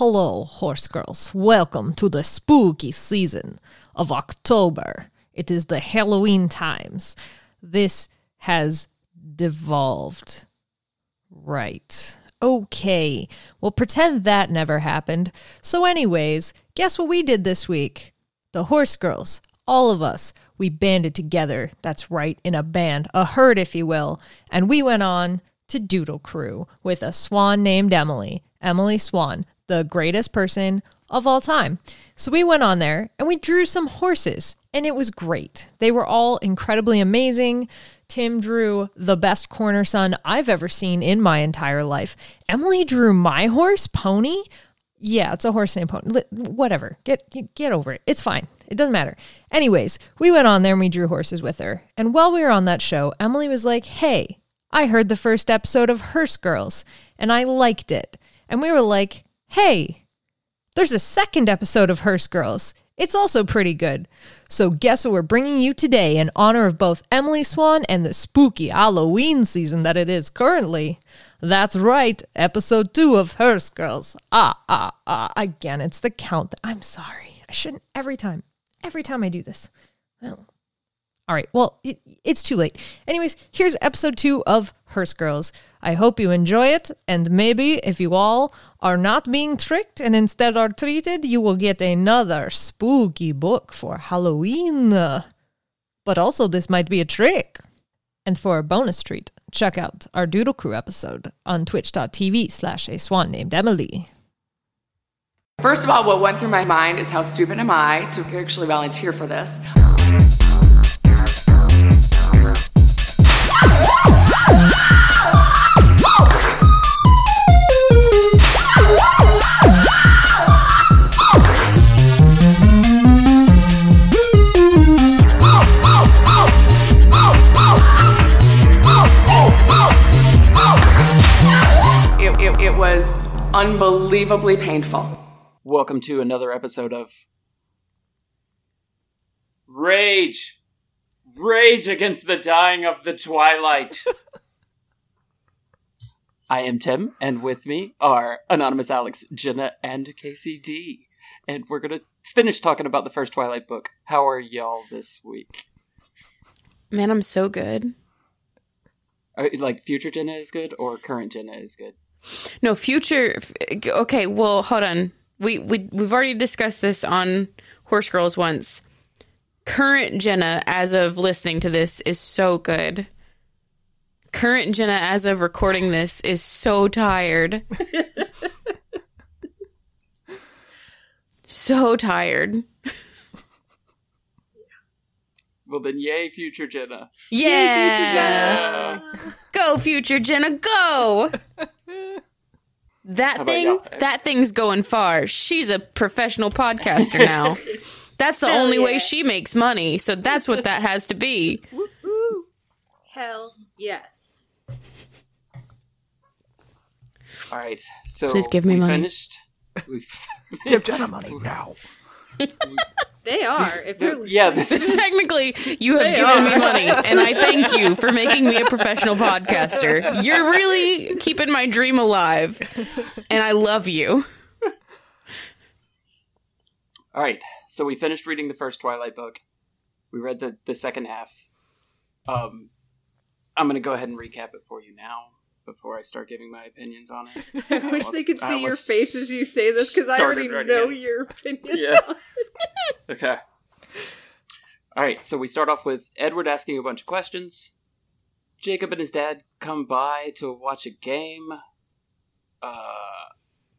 Hello, horse girls. Welcome to the spooky season of October. It is the Halloween times. This has devolved. Right. Okay. Well, pretend that never happened. So, anyways, guess what we did this week? The horse girls, all of us, we banded together. That's right, in a band, a herd, if you will. And we went on to Doodle Crew with a swan named Emily. Emily Swan, the greatest person of all time. So we went on there and we drew some horses, and it was great. They were all incredibly amazing. Tim drew the best corner son I've ever seen in my entire life. Emily drew my horse, Pony. Yeah, it's a horse named Pony. Whatever. Get get over it. It's fine. It doesn't matter. Anyways, we went on there and we drew horses with her. And while we were on that show, Emily was like, "Hey, I heard the first episode of Horse Girls and I liked it." And we were like, "Hey, there's a second episode of Horse Girls. It's also pretty good. So, guess what we're bringing you today in honor of both Emily Swan and the spooky Halloween season that it is currently? That's right, episode two of Horse Girls. Ah, ah, ah. Again, it's the count. I'm sorry. I shouldn't every time. Every time I do this. Well, all right. Well, it, it's too late. Anyways, here's episode two of Horse Girls. I hope you enjoy it, and maybe if you all are not being tricked and instead are treated, you will get another spooky book for Halloween. But also, this might be a trick. And for a bonus treat, check out our Doodle Crew episode on twitch.tv slash a swan named Emily. First of all, what went through my mind is how stupid am I to actually volunteer for this? Unbelievably painful. Welcome to another episode of Rage. Rage against the dying of the twilight. I am Tim, and with me are Anonymous Alex, Jenna, and KCD. And we're going to finish talking about the first Twilight book. How are y'all this week? Man, I'm so good. Are, like, future Jenna is good, or current Jenna is good? No, future. Okay, well, hold on. We we we've already discussed this on Horse Girls once. Current Jenna, as of listening to this, is so good. Current Jenna, as of recording this, is so tired. so tired. Well, then, yay, future Jenna. Yeah. Yay, future Jenna. Go, future Jenna, go. That about thing, y'all? that thing's going far. She's a professional podcaster now. That's the only way she makes money. So that's what that has to be. Hell yes. All right, so Please give me we money. finished. We've Give Jenna money now. They are. If they're yeah, this is Technically, you have They given me money, and I thank you for making me a professional podcaster. You're really keeping my dream alive, and I love you. All right, so we finished reading the first Twilight book. We read the the second half. Um, I'm gonna go ahead and recap it for you now before I start giving my opinions on it. I wish they could see your face as you say this because I already right know again. your opinion. Yeah. okay. All right, so we start off with Edward asking a bunch of questions. Jacob and his dad come by to watch a game. Uh,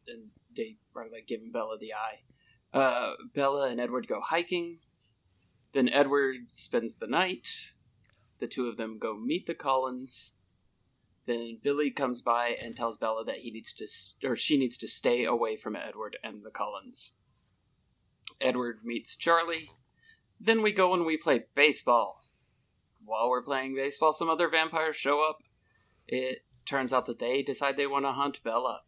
and they are like giving Bella the eye. Uh, Bella and Edward go hiking. Then Edward spends the night. The two of them go meet the Cullens. Then Billy comes by and tells Bella that he needs to, s- or she needs to stay away from Edward and the Cullens. Edward meets Charlie. Then we go and we play baseball. While we're playing baseball, some other vampires show up. It turns out that they decide they want to hunt Bella.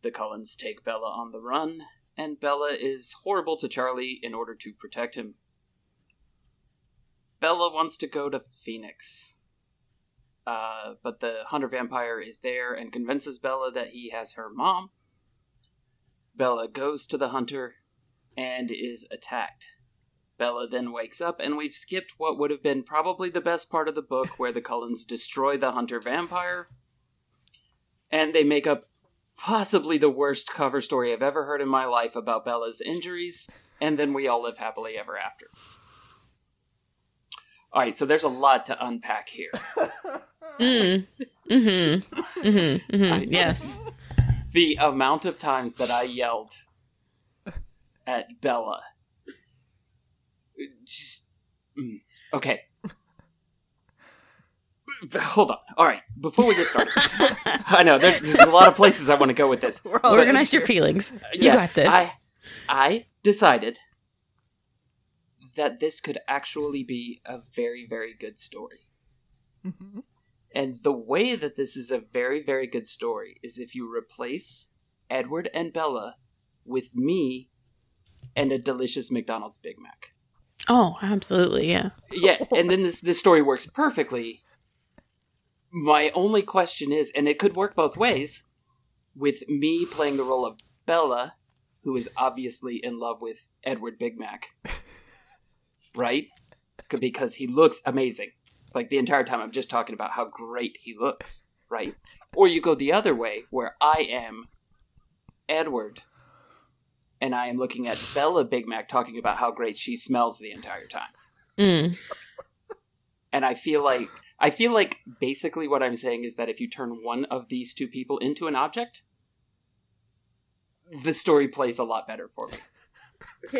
The Cullens take Bella on the run, and Bella is horrible to Charlie in order to protect him. Bella wants to go to Phoenix. Uh, but the hunter vampire is there and convinces Bella that he has her mom. Bella goes to the hunter and is attacked. Bella then wakes up, and we've skipped what would have been probably the best part of the book where the Cullens destroy the hunter vampire. And they make up possibly the worst cover story I've ever heard in my life about Bella's injuries, and then we all live happily ever after. All right, so there's a lot to unpack here. Mm. Mm-hmm. Mm-hmm. Mm-hmm. Yes. the amount of times that I yelled at Bella. Just mm, okay. Hold on. All right, before we get started, I know there's, there's a lot of places I want to go with this. We're all Organize your feelings. You got this. I, I decided that this could actually be a very, very good story. Mhm. And the way that this is a very, very good story is if you replace Edward and Bella with me and a delicious McDonald's Big Mac. Oh, absolutely. Yeah. Yeah, and then this this story works perfectly. My only question is, and it could work both ways, with me playing the role of Bella, who is obviously in love with Edward Big Mac, right? Because he looks amazing. Like the entire time, I'm just talking about how great he looks, right? Or you go the other way, where I am Edward, and I am looking at Bella Big Mac talking about how great she smells the entire time Mm. and I feel like I feel like basically what I'm saying is that if you turn one of these two people into an object, the story plays a lot better for me.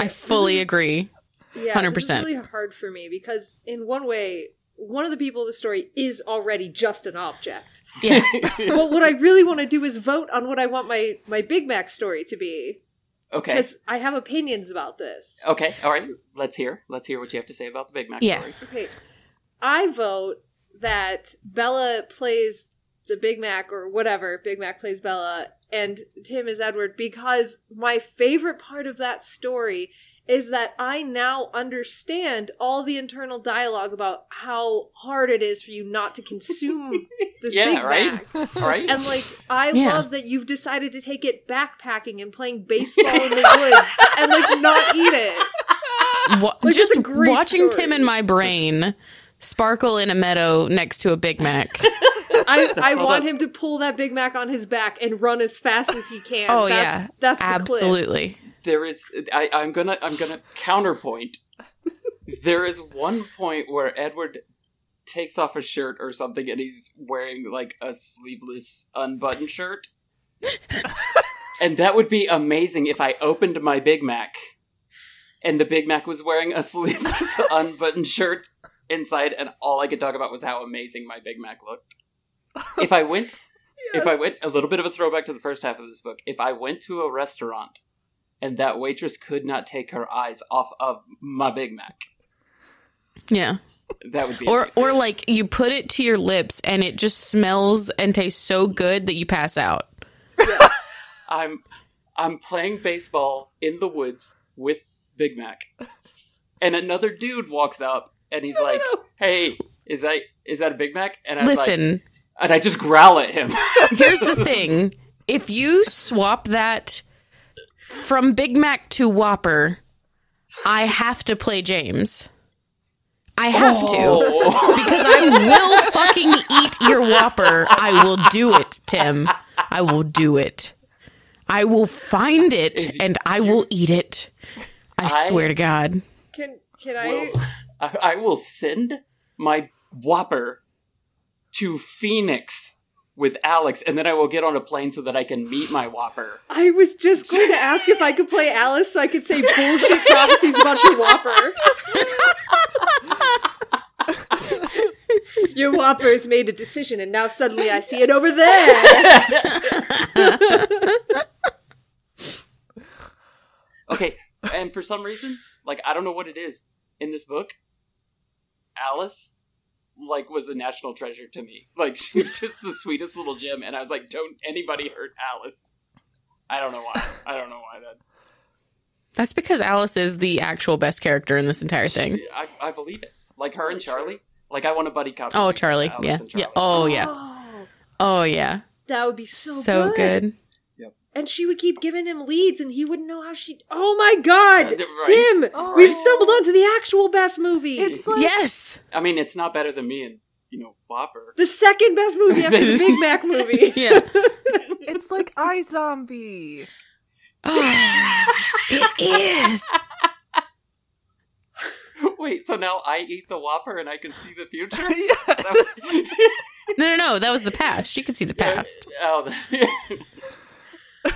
I fully agree. Yeah, 100%. really hard for me because in one way, one of the people in the story is already just an object. Yeah. but what I really want to do is vote on what I want my my Big Mac story to be Okay. because I have opinions about this. Okay. All right. Let's hear. Let's hear what you have to say about the Big Mac Yeah. story. Okay, I vote that Bella plays the Big Mac or whatever. Big Mac plays Bella, and Tim is Edward because my favorite part of that story is that I now understand all the internal dialogue about how hard it is for you not to consume this Yeah, Big right? Mac. All right. And like, I Yeah. love that you've decided to take it backpacking and playing baseball in the woods and like not eat it. Wa- Like, just it's a great watching story. Tim in my brain sparkle in a meadow next to a Big Mac. I, I want him to pull that Big Mac on his back and run as fast as he can. Oh, that's, yeah. that's the clip. Absolutely. there is I, I'm gonna I'm gonna counterpoint. there is one point where Edward takes off a shirt or something and he's wearing like a sleeveless unbuttoned shirt. and that would be amazing if I opened my Big Mac and the Big Mac was wearing a sleeveless unbuttoned shirt inside and all I could talk about was how amazing my Big Mac looked. If I went if I went a little bit of a throwback to the first half of this book, if I went to a restaurant and that waitress could not take her eyes off of my Big Mac, Yeah. that would be Or amazing. or like you put it to your lips and it just smells and tastes so good that you pass out. I'm I'm playing baseball in the woods with Big Mac, and another dude walks up and he's like, "Hey, is that is that a Big Mac?" And I'm like, Listen, and I just growl at him. here's the thing. Mm-hmm. If you swap that from Big Mac to Whopper, I have to play James. I have to. Oh. Because I will fucking eat your Whopper. I will do it, Tim. I will do it. I will find it If and I will eat it. I, I- swear to God. Can can I? I, I will send my Whopper to Phoenix with Alex, and then I will get on a plane so that I can meet my Whopper. I was just going to ask if I could play Alice so I could say bullshit prophecies about your Whopper. your Whopper's made a decision, and now suddenly I see it over there. Okay, and for some reason, like I don't know what it is in this book, Alice like was a national treasure to me. Like she's just the sweetest little gem, and I was like, don't anybody hurt Alice. I don't know why. I don't know why that. That's because Alice is the actual best character in this entire thing. I, I believe it. Like her and Charlie. Like I want a buddy cop. Oh, Charlie. Yeah. and Yeah. Oh, yeah. Oh, Oh, yeah. that would be so, So good. Yep. And she would keep giving him leads, and he wouldn't know how she. Oh my God, Uh, right. Tim! Oh. We've stumbled onto the actual best movie. It's like Yes. I mean, it's not better than me and you know Whopper. the second best movie after the Big Mac movie. Yeah. it's like iZombie. Oh, it is. Wait, so now I eat the Whopper and I can see the future? yeah. No, no, no. That was the past. She could see the past. oh, the-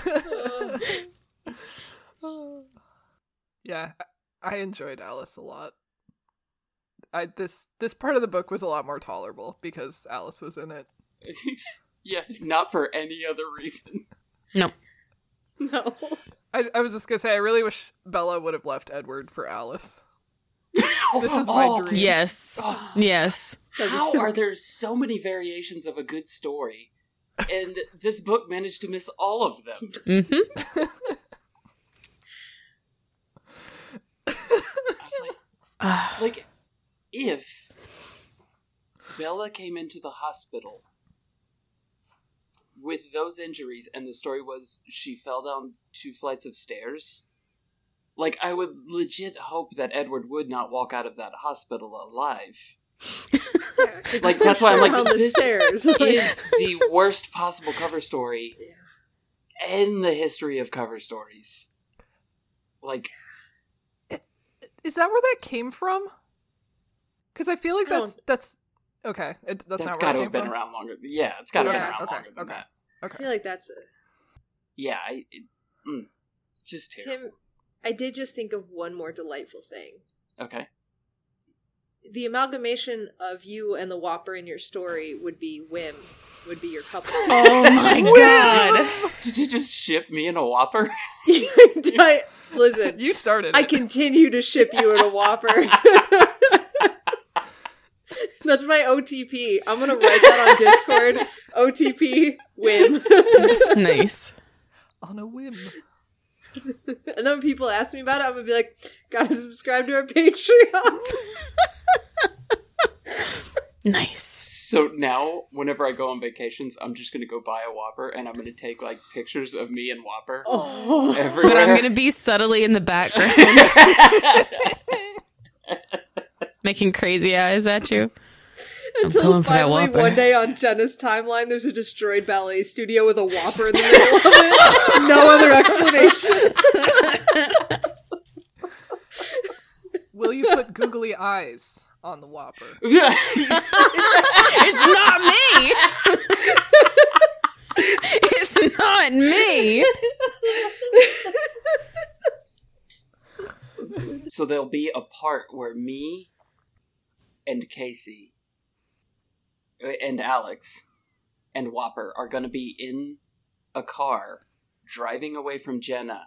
yeah, I I enjoyed Alice a lot. I this this part of the book was a lot more tolerable because Alice was in it. yeah, not for any other reason. No. no. I, I was just gonna say I really wish Bella would have left Edward for Alice. This is my Oh, dream. Yes. Ah. Yes. How are there so many variations of a good story? And this book managed to miss all of them. Mm-hmm. I was like, like if Bella came into the hospital with those injuries and the story was she fell down two flights of stairs like i would legit hope that edward would not walk out of that hospital alive Yeah, 'cause Like, that's why I'm like, on the this stairs. is the worst possible cover story in the history of cover stories like Is that where that came from? Because I feel like I that's that's okay. It, that's, that's not got to have been from. around longer yeah it's got to Yeah, have been around okay, longer than okay. that I feel like that's a, yeah I, it, mm, just terrible Tim. I did just think of one more delightful thing. okay The amalgamation of you and the Whopper in your story would be Whim, would be your couple. Oh my god. Did you just ship me in a Whopper? I, listen, You started. I it. continue to ship you in a Whopper. That's my OTP. I'm gonna write that on Discord. OTP Whim. Nice. on a whim. and then when people ask me about it, I'm gonna be like, gotta subscribe to our Patreon. Nice. So now, whenever I go on vacations, I'm just gonna go buy a Whopper, and I'm gonna take like pictures of me and Whopper Oh. everywhere. But I'm gonna be subtly in the background, making crazy eyes at you. Until coming for that finally one day on Jenna's timeline, there's a destroyed ballet studio with a Whopper in the middle of it. No other explanation. Will you put googly eyes on the Whopper? It's not me. it's not me. so there'll be a part where me and Casey Uh, and Alex and Whopper are gonna be in a car driving away from Jenna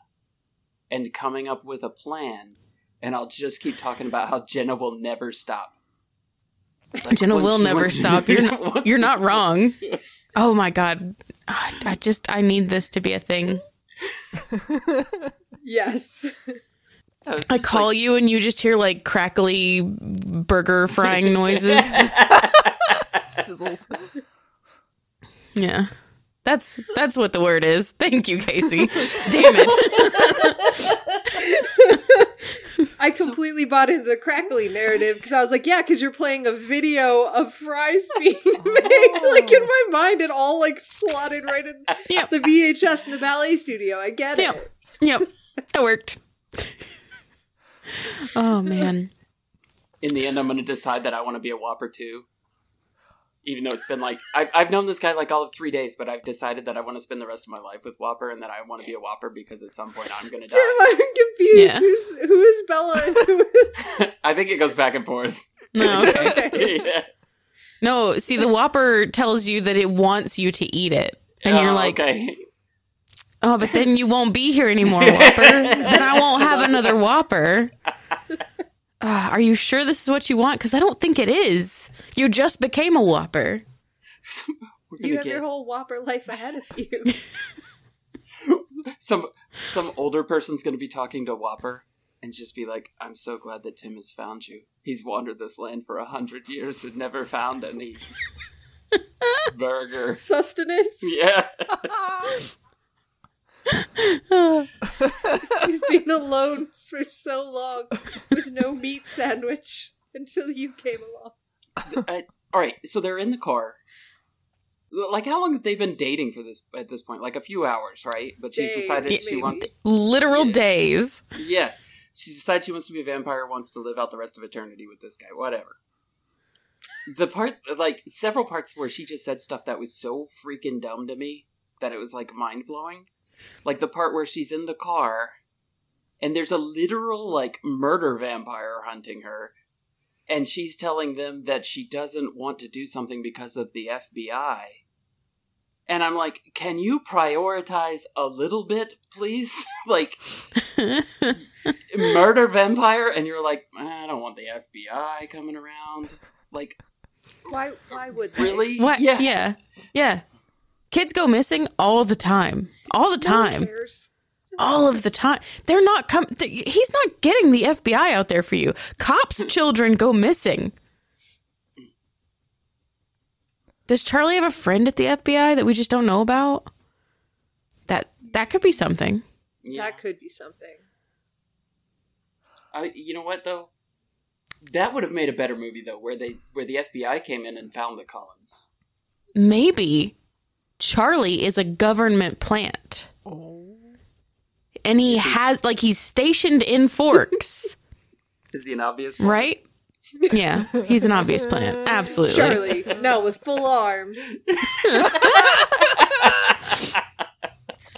and coming up with a plan, and I'll just keep talking about how Jenna will never stop. Like, Jenna once- will never stop. You're not, you're not wrong. Oh my god. I just I need this to be a thing. Yes. I I call like- you and you just hear like crackly burger frying noises. Sizzles. Yeah. That's that's what the word is. Thank you, Casey. Damn it. I completely bought into the crackly narrative because I was like, yeah, because you're playing a video of fries being made. Like in my mind, it all like slotted right in Yep. the VHS in the ballet studio. I get Yep. it. Yep. That worked. Oh man. in the end, I'm going to decide that I want to be a Whopper too. Even though it's been like I've, I've known this guy like all of three days, but I've decided that I want to spend the rest of my life with Whopper, and that I want to be a Whopper because at some point I'm going to Tim, die. I'm confused. Yeah. Who's who is Bella and who is I think it goes back and forth. No, okay. okay. yeah. No, see the Whopper tells you that it wants you to eat it. And you're Oh, like, okay. Oh, but then you won't be here anymore, Whopper. then I won't have another Whopper. Uh, are you sure this is what you want? Because I don't think it is. You just became a Whopper. We're You have get your whole Whopper life ahead of you. some some older person's going to be talking to Whopper and just be like, "I'm so glad that Tim has found you. He's wandered this land for a hundred years and never found any burger." Sustenance. Yeah. He's been alone for so long with no meat sandwich until you came along. Uh, all right, so they're in the car. Like, how long have they been dating for this at this point? Like a few hours, right? But she's Days, decided she maybe. wants. Literal Yeah. days. Yeah, she decides she wants to be a vampire, wants to live out the rest of eternity with this guy. Whatever. The part, like several parts where she just said stuff that was so freaking dumb to me that it was like mind blowing. Like the part where she's in the car, and there's a literal like murder vampire hunting her, and she's telling them that she doesn't want to do something because of the FBI. And I'm like, can you prioritize a little bit, please? like, murder vampire, and you're like, I don't want the FBI coming around. Like, Why? Why would they? really? What? Yeah. yeah. Yeah. Kids go missing all the time. All the time. all of the time. They're not com- th- he's not getting the FBI out there for you. Cops' children go missing. Does Charlie have a friend at the FBI that we just don't know about? That that could be something. Yeah. That could be something. I, you know what though? That would have made a better movie though, where they where the FBI came in and found the Cullens. Maybe Charlie is a government plant. And he has like he's stationed in Forks, Is he an obvious? one? right? Yeah, he's an obvious plant. Absolutely. Charlie, no, with full arms.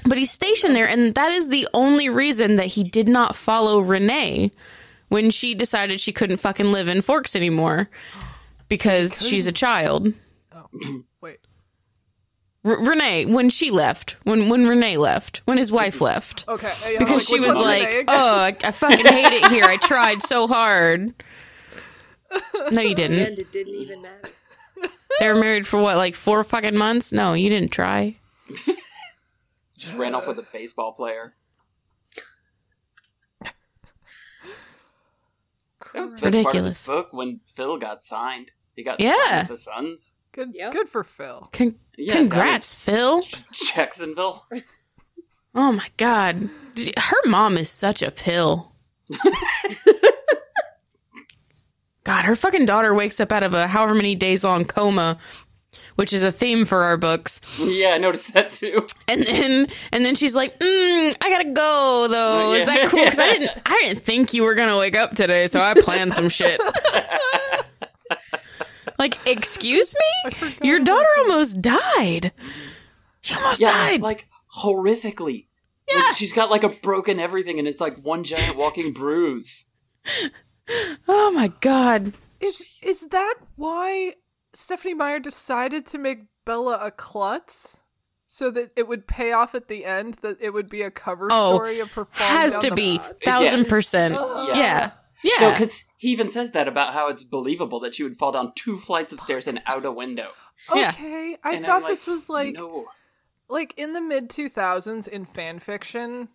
But he's stationed there, and that is the only reason that he did not follow Renee when she decided she couldn't fucking live in Forks anymore because she's a child. Wait. Oh. R- Renee, when she left, when when Renee left, when his wife left, Okay. yeah, because like, she was like, "Oh, I, I fucking hate it here. I tried so hard." No, you didn't. end, it didn't even matter. They were married for what, like four fucking months? No, you didn't try. Just ran off with a baseball player. That was the best part of Ridiculous. this book when Phil got signed. He got Yeah. signed with the Suns. Good. Yep. Good for Phil. Con- Yeah, congrats, Phil. Jacksonville. Oh my god. Her mom is such a pill. God, her fucking daughter wakes up out of a however many days long coma, which is a theme for our books. Yeah, I noticed that too. And then and then she's like, mm, "I gotta go though. Oh, Is that cool? Because I didn't I didn't think you were gonna wake up today, so I planned some shit." like, excuse me, your daughter almost died. She almost Yeah, died. like horrifically. Yeah. Like, she's got like a broken everything, and it's like one giant walking bruise. oh my god. Is is that why Stephenie Meyer decided to make Bella a klutz? So that it would pay off at the end, that it would be a cover Oh, story of her falling Has down to the- be thousand percent. Uh-huh. Yeah. Yeah, yeah. No, because he even says that about how it's believable that she would fall down two flights of stairs and out a window. Yeah. Okay, I And thought like, this was like no. like in the mid 2000s in fan fiction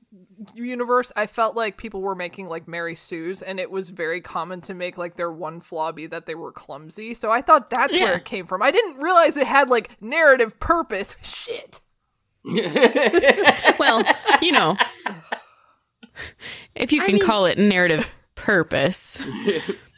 universe i felt like people were making like mary sue's and it was very common to make like their one flaw be that they were clumsy so i thought that's where it came from i didn't realize it had like narrative purpose shit well, you know, if you I can mean- call it narrative purpose.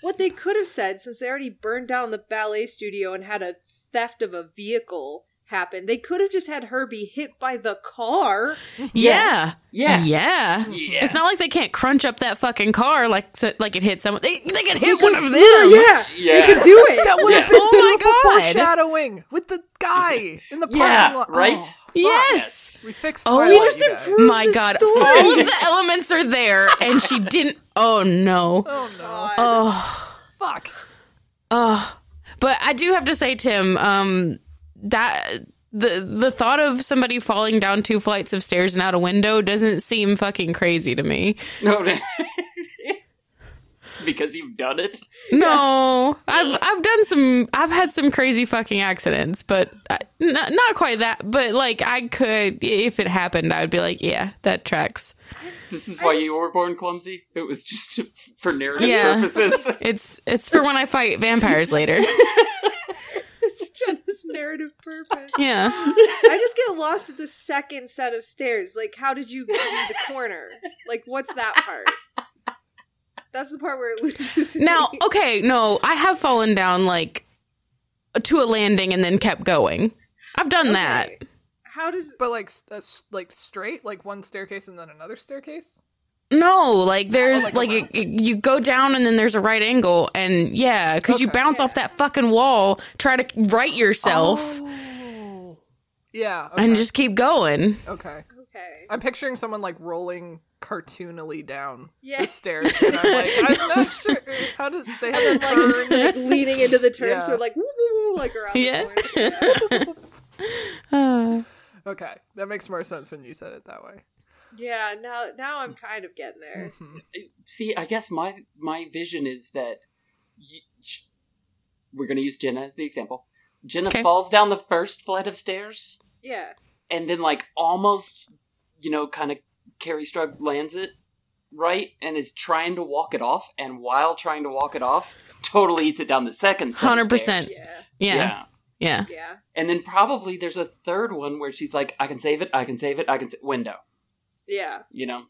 What they could have said, since they already burned down the ballet studio and had a theft of a vehicle happen, they could have just had her be hit by the car. Yeah. Yeah. Yeah. Yeah. It's not like they can't crunch up that fucking car like so- like it hit someone. They, they could hit They one could- of them. Yeah, Yeah. they could do it. that would have Yeah. been Oh my beautiful God. foreshadowing with the guy in the parking Yeah, lot right? Oh, Yes. we fixed Oh, we We just improved My the God. story. All of the elements are there and she didn't. Oh no. oh no God. Oh. fuck Oh, but I do have to say, Tim, um, that the the thought of somebody falling down two flights of stairs and out a window doesn't seem fucking crazy to me. No. because you've done it. No, I've I've done some. I've had some crazy fucking accidents, but uh, I, not not quite that. But like, I could if it happened, I would be like, yeah, that tracks. This is why you were born clumsy. It was just for narrative Yeah. purposes. It's it's for when I fight vampires later. It's Jenna's narrative purpose. Yeah. I just get lost at the second set of stairs. Like, how did you get to the corner? Like, what's that part? That's the part where it loses. Now, me. okay, no, I have fallen down like to a landing and then kept going. I've done that. How does But like s- uh, like straight, like one staircase and then another staircase. No, like there's like like, a it- it- you go down and then there's a right angle and yeah, because you Okay. bounce off that fucking wall, try to right yourself Oh. Yeah. Okay. and just keep going. okay. okay? I'm picturing someone like rolling cartoonily down Yeah. the stairs, and I'm like, I'm not sure how does they have And that then turn? like, like leaning into the turn, Yeah. so like woo, woo, woo, like around Yeah. the corner. Uh, Okay, that makes more sense when you said it that way. Yeah, now now I'm kind of getting there. Mhm. See, I guess my my vision is that y- sh- we're going to use Jenna as the example. Jenna Okay. falls down the first flight of stairs Yeah. and then like almost, you know, kind of Kerri Strug lands it right and is trying to walk it off, and while trying to walk it off, totally eats it down the second. set 100%. stairs. Yeah. yeah, yeah. yeah. Yeah. And then probably there's a third one where she's like, I can save it, I can save it, I can sa-, window. Yeah. You know?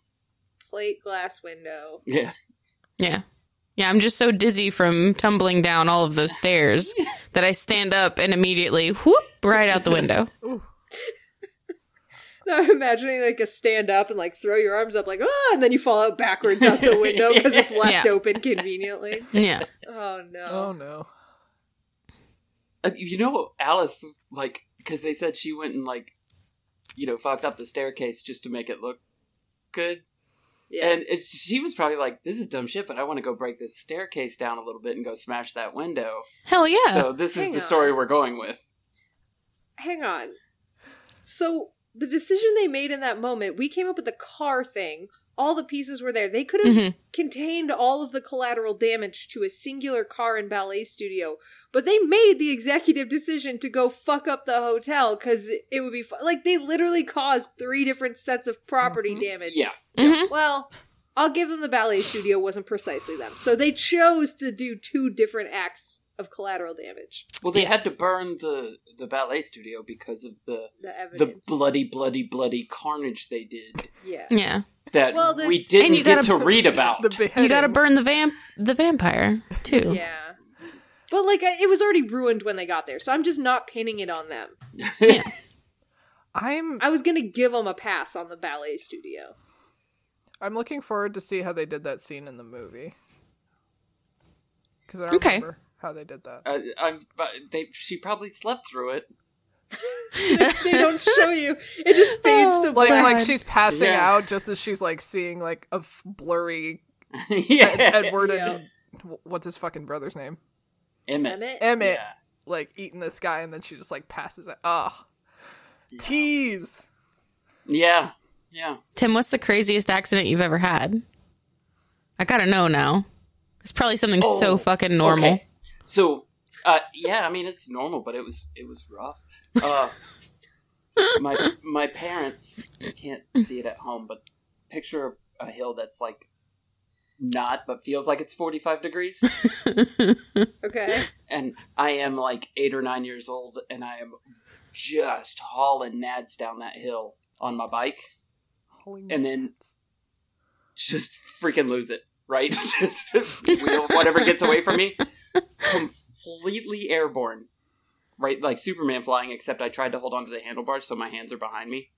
Plate glass window. Yeah. Yeah. Yeah, I'm just so dizzy from tumbling down all of those stairs that I stand up and immediately whoop right out the window. Now I'm imagining like a stand up and like throw your arms up like ah, and then you fall out backwards out the window because it's left Yeah. open conveniently. Yeah. Oh no. Oh no. Uh, you know, Alice, like, because they said she went and, like, you know, fucked up the staircase just to make it look good. Yeah. And it's, she was probably like, this is dumb shit, but I want to go break this staircase down a little bit and go smash that window. Hell yeah. So this is the on. story we're going with. Hang on. So the decision they made in that moment, we came up with the car thing. All the pieces were there. They could have Mhm. contained all of the collateral damage to a singular car and ballet studio, but they made the executive decision to go fuck up the hotel because it would be fu- like they literally caused three different sets of property Mhm. damage. Yeah. Mhm. Well, I'll give them the ballet studio wasn't precisely them. So they chose to do two different acts of collateral damage. Well, they had to burn the, the ballet studio because of the The the bloody, bloody, bloody carnage they did Yeah. Yeah. that Well, we didn't And you get gotta- to read about. The. You got to burn the vamp the vampire too. Yeah. But like it was already ruined when they got there, so I'm just not pinning it on them. I'm I was gonna give them a pass on the ballet studio. I'm looking forward to see how they did that scene in the movie. Because I don't Okay. remember how they did that. uh, I'm, but they, she probably slept through it. they don't show you; it just fades to black. like she's passing Yeah. out just as she's like seeing like a f- blurry yeah. Ed- Edward Yeah. and what's his fucking brother's name? Emmett. Emmett. Emmett. Yeah. Like eating this guy, and then she just like passes it. Ah, tease. Yeah. Yeah. Tim, what's the craziest accident you've ever had? I gotta know now. It's probably something Oh, so fucking normal. Okay. So, uh, yeah, I mean it's normal, but it was it was rough. Uh, my my parents you can't see it at home, but picture a hill that's like not, but feels like it's forty five degrees, Okay. and I am like eight or nine years old, and I am just hauling nads down that hill on my bike, Holy and then just freaking lose it, right? just wheel, whatever gets away from me, completely airborne, right? Like Superman flying, except I tried to hold onto the handlebars so my hands are behind me,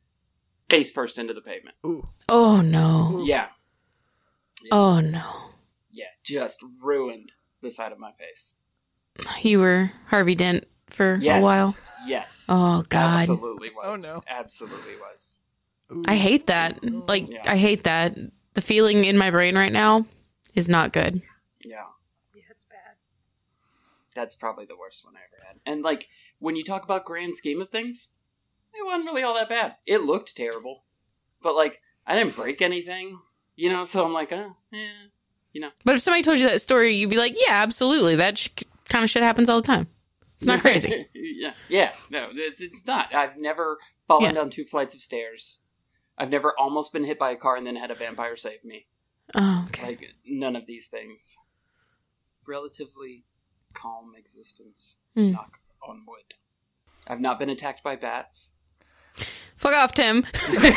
face first into the pavement. Ooh. Oh no. Yeah, Oh no. yeah, just ruined the side of my face. You were Harvey Dent for Yes, a while. Yes. Oh god. Absolutely oh, was. Oh, no. Absolutely was. Ooh. I hate that. Like Yeah. I hate that. The feeling in my brain right now is not good. Yeah. Yeah, it's bad. That's probably the worst one I ever had. And like when you talk about grand scheme of things, it wasn't really all that bad. It looked terrible, but like I didn't break anything, you know. So I'm like, uh, yeah, you know. But if somebody told you that story, you'd be like, "Yeah, absolutely. That sh- kind of shit happens all the time. It's not crazy." yeah, yeah. No, it's, it's not. I've never fallen Yeah. down two flights of stairs. I've never almost been hit by a car and then had a vampire save me. oh, okay. Like none of these things. Relatively calm existence. Hmm. Knock on wood. I've not been attacked by bats. Fuck off, Tim. Quit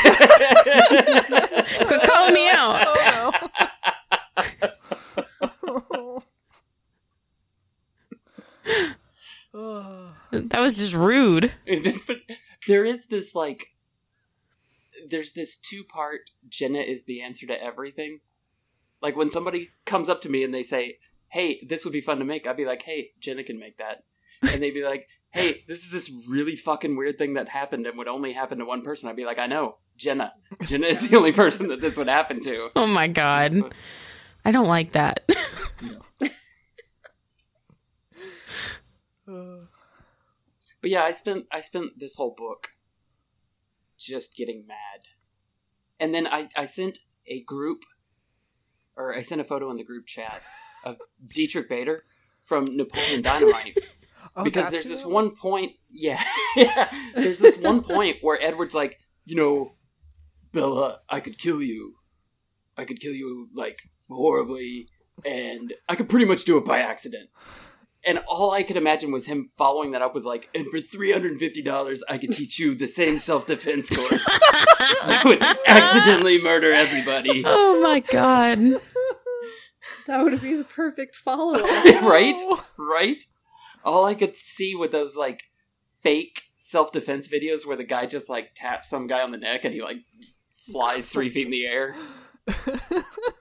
calling me out. Oh, no. That was just rude. but there is this like there's this two part jenna is the answer to everything like when somebody comes up to me and they say hey this would be fun to make i'd be like hey jenna can make that and they'd be like hey this is this really fucking weird thing that happened and would only happen to one person i'd be like i know jenna jenna is the only person that this would happen to Oh my god. What- I don't like that. But yeah, I spent I spent this whole book just getting mad. And then I, I sent a group or I sent a photo in the group chat of Diedrich Bader from Napoleon Dynamite. Oh, because there's who this one point yeah, yeah. There's this one point where Edward's like, you know, Bella, I could kill you. I could kill you like horribly, and I could pretty much do it by accident. And all I could imagine was him following that up with like, and for three hundred and fifty dollars, I could teach you the same self defense course. I would accidentally murder everybody. oh my god. That would be the perfect follow up. right? Right? All I could see with those like fake self defense videos where the guy just like taps some guy on the neck and he like flies three feet in the air.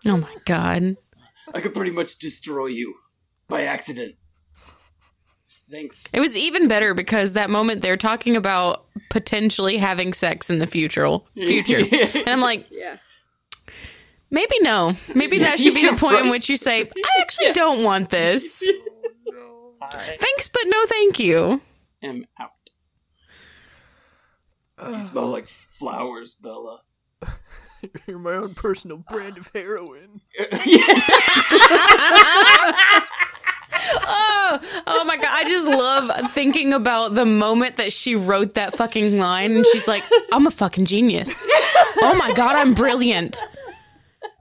Oh my god. I could pretty much destroy you by accident. Thanks. It was even better because that moment they're talking about potentially having sex in the future. Future. And I'm like, Yeah. Maybe no. Maybe that should be the point in which you say, I actually don't want this. I Thanks, but no thank you. I'm out. You smell like flowers, Bella. You're my own personal brand of heroin. Oh, oh my god! I just love thinking about the moment that she wrote that fucking line, and she's like, "I'm a fucking genius. Oh my god, I'm brilliant.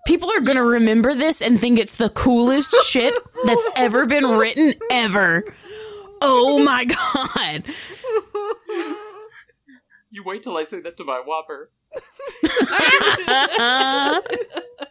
People are gonna remember this and think it's the coolest shit that's ever been written ever. Oh my god! You wait till I say that to my whopper.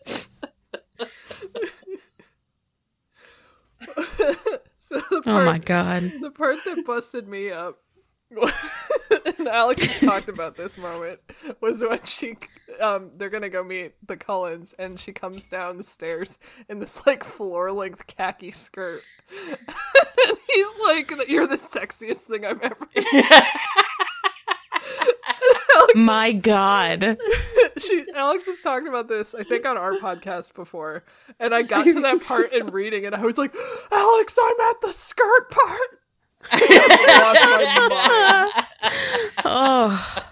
So the Oh my god! the part that busted me up, and Alex talked about this moment, was when she, um, they're gonna go meet the Cullens, and she comes down the stairs in this like floor length khaki skirt, and he's like, "You're the sexiest thing I've ever." My god! she Alex has talked about this, I think, on our podcast before, and I got to that part in reading, and I was like, "Alex, I'm at the skirt part." I lost my mind. Oh,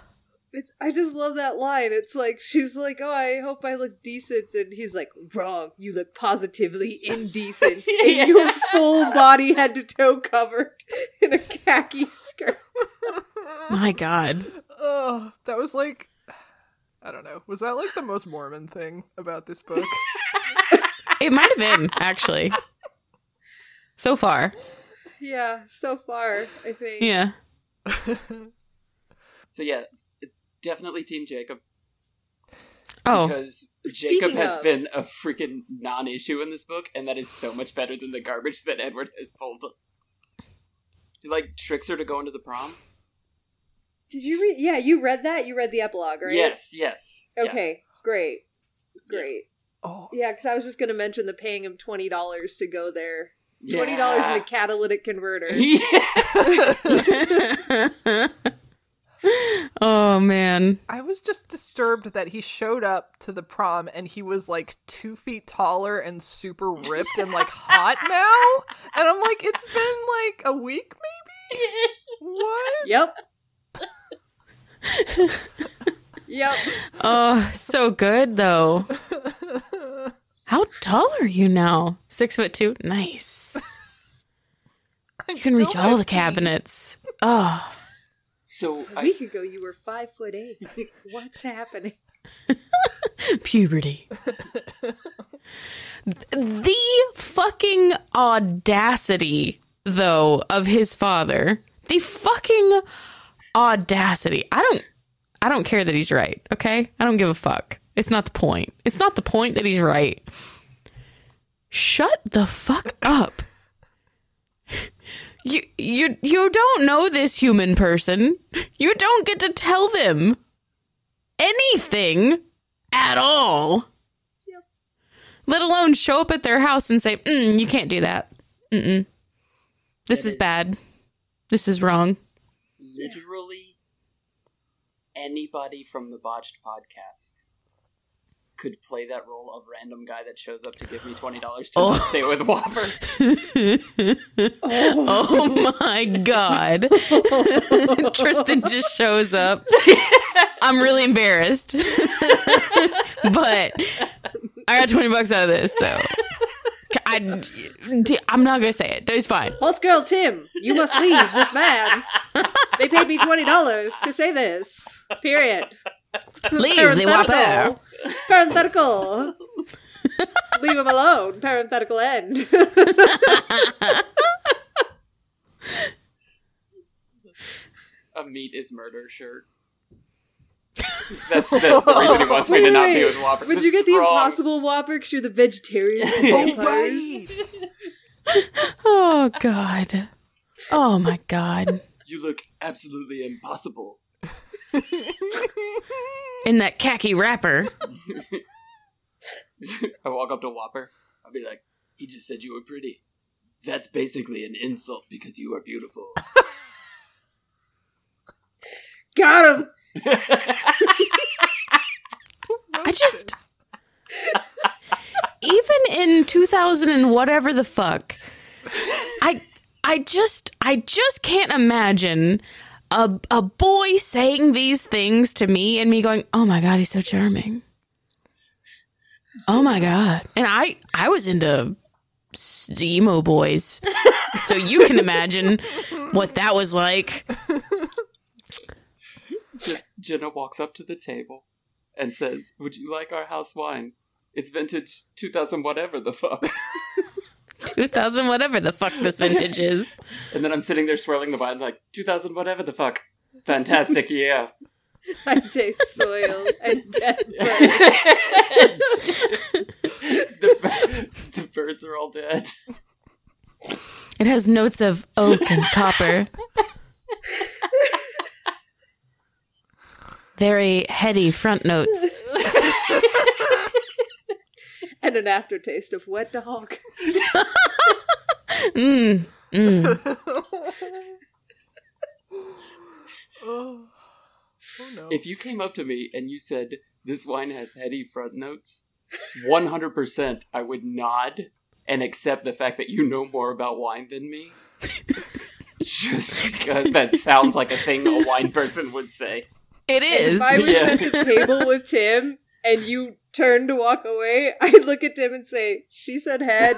It's, I just love that line. It's like she's like, "Oh, I hope I look decent," and he's like, "Wrong. You look positively indecent. And you're full body, head to toe covered in a khaki skirt." my god! Oh, that was like, I don't know. Was that like the most Mormon thing about this book? It might have been actually. So far, Yeah, so far, I think. yeah. So yeah, definitely Team Jacob Oh, because Speaking Jacob has of- been a freaking non-issue in this book, and that is so much better than the garbage that Edward has pulled. He like tricks her to go into the prom. Did you read? Yeah, you read that. You read the epilogue, right? Yes, yes. yeah. Okay, great, great. oh, Yeah, because I was just going to mention the paying him twenty dollars to go there. Yeah. Twenty dollars in a catalytic converter. Yeah. oh man. I was just disturbed that he showed up to the prom and he was like two feet taller and super ripped and like hot now, and I'm like, it's been like a week, maybe. What? Yep. yep. Oh, so good though. How tall are you now? Six foot two. Nice. You can reach all the cabinets. Oh, so A I, week ago, you were five foot eight. What's happening? puberty. the fucking audacity, though, of his father. The fucking audacity. I don't I don't care that he's right, okay? I don't give a fuck. It's not the point. It's not the point that he's right. Shut the fuck up. You you you don't know this human person. You don't get to tell them anything at all. Yep. Let alone show up at their house and say, mm, "You can't do that. Mm-mm. This That is is- bad. This is wrong." Literally anybody from the Botched podcast could play that role of random guy that shows up to give me $20 to Oh. not stay with Whopper. Oh, oh my god. Tristan just shows up. I'm really embarrassed. but I got 20 bucks out of this, so I, I'm not going to say it. It's fine. Horse girl Tim, you must leave this man. They paid me twenty dollars to say this. Period. Leave the whopper. Parenthetical. leave him alone. Parenthetical end. A meat is murder shirt. That's, that's the reason he wants me Wait, to not wait, be wait. with Whopper. Would This you get the wrong. Impossible Whopper because you're the vegetarian vampires? Oh god. Oh my god. You look absolutely impossible. In that khaki wrapper. I walk up to Whopper. I'll be like, he just said you were pretty. That's basically an insult because you are beautiful. Got him. I just even in 2000 and whatever the fuck I I just I just can't imagine a a boy saying these things to me and me going, "Oh my god, he's so charming." Oh my god. And I I was into emo boys. so you can imagine what that was like. Jenna walks up to the table and says, Would you like our house wine? It's vintage 2000 whatever the fuck. 2000 whatever the fuck this vintage is. And then I'm sitting there swirling the wine like, 2000 whatever the fuck. Fantastic, yeah. I taste soil and dead bird. the, the birds are all dead. It has notes of oak and copper. Very heady front notes. And an aftertaste of wet dog. Mm, mm. oh. oh no. If you came up to me and you said, This wine has heady front notes, 100% I would nod and accept the fact that you know more about wine than me. Just because that sounds like a thing a wine person would say. It is. If I was Yeah. at the table with Tim and you turned to walk away, I'd look at Tim and say, "She said head."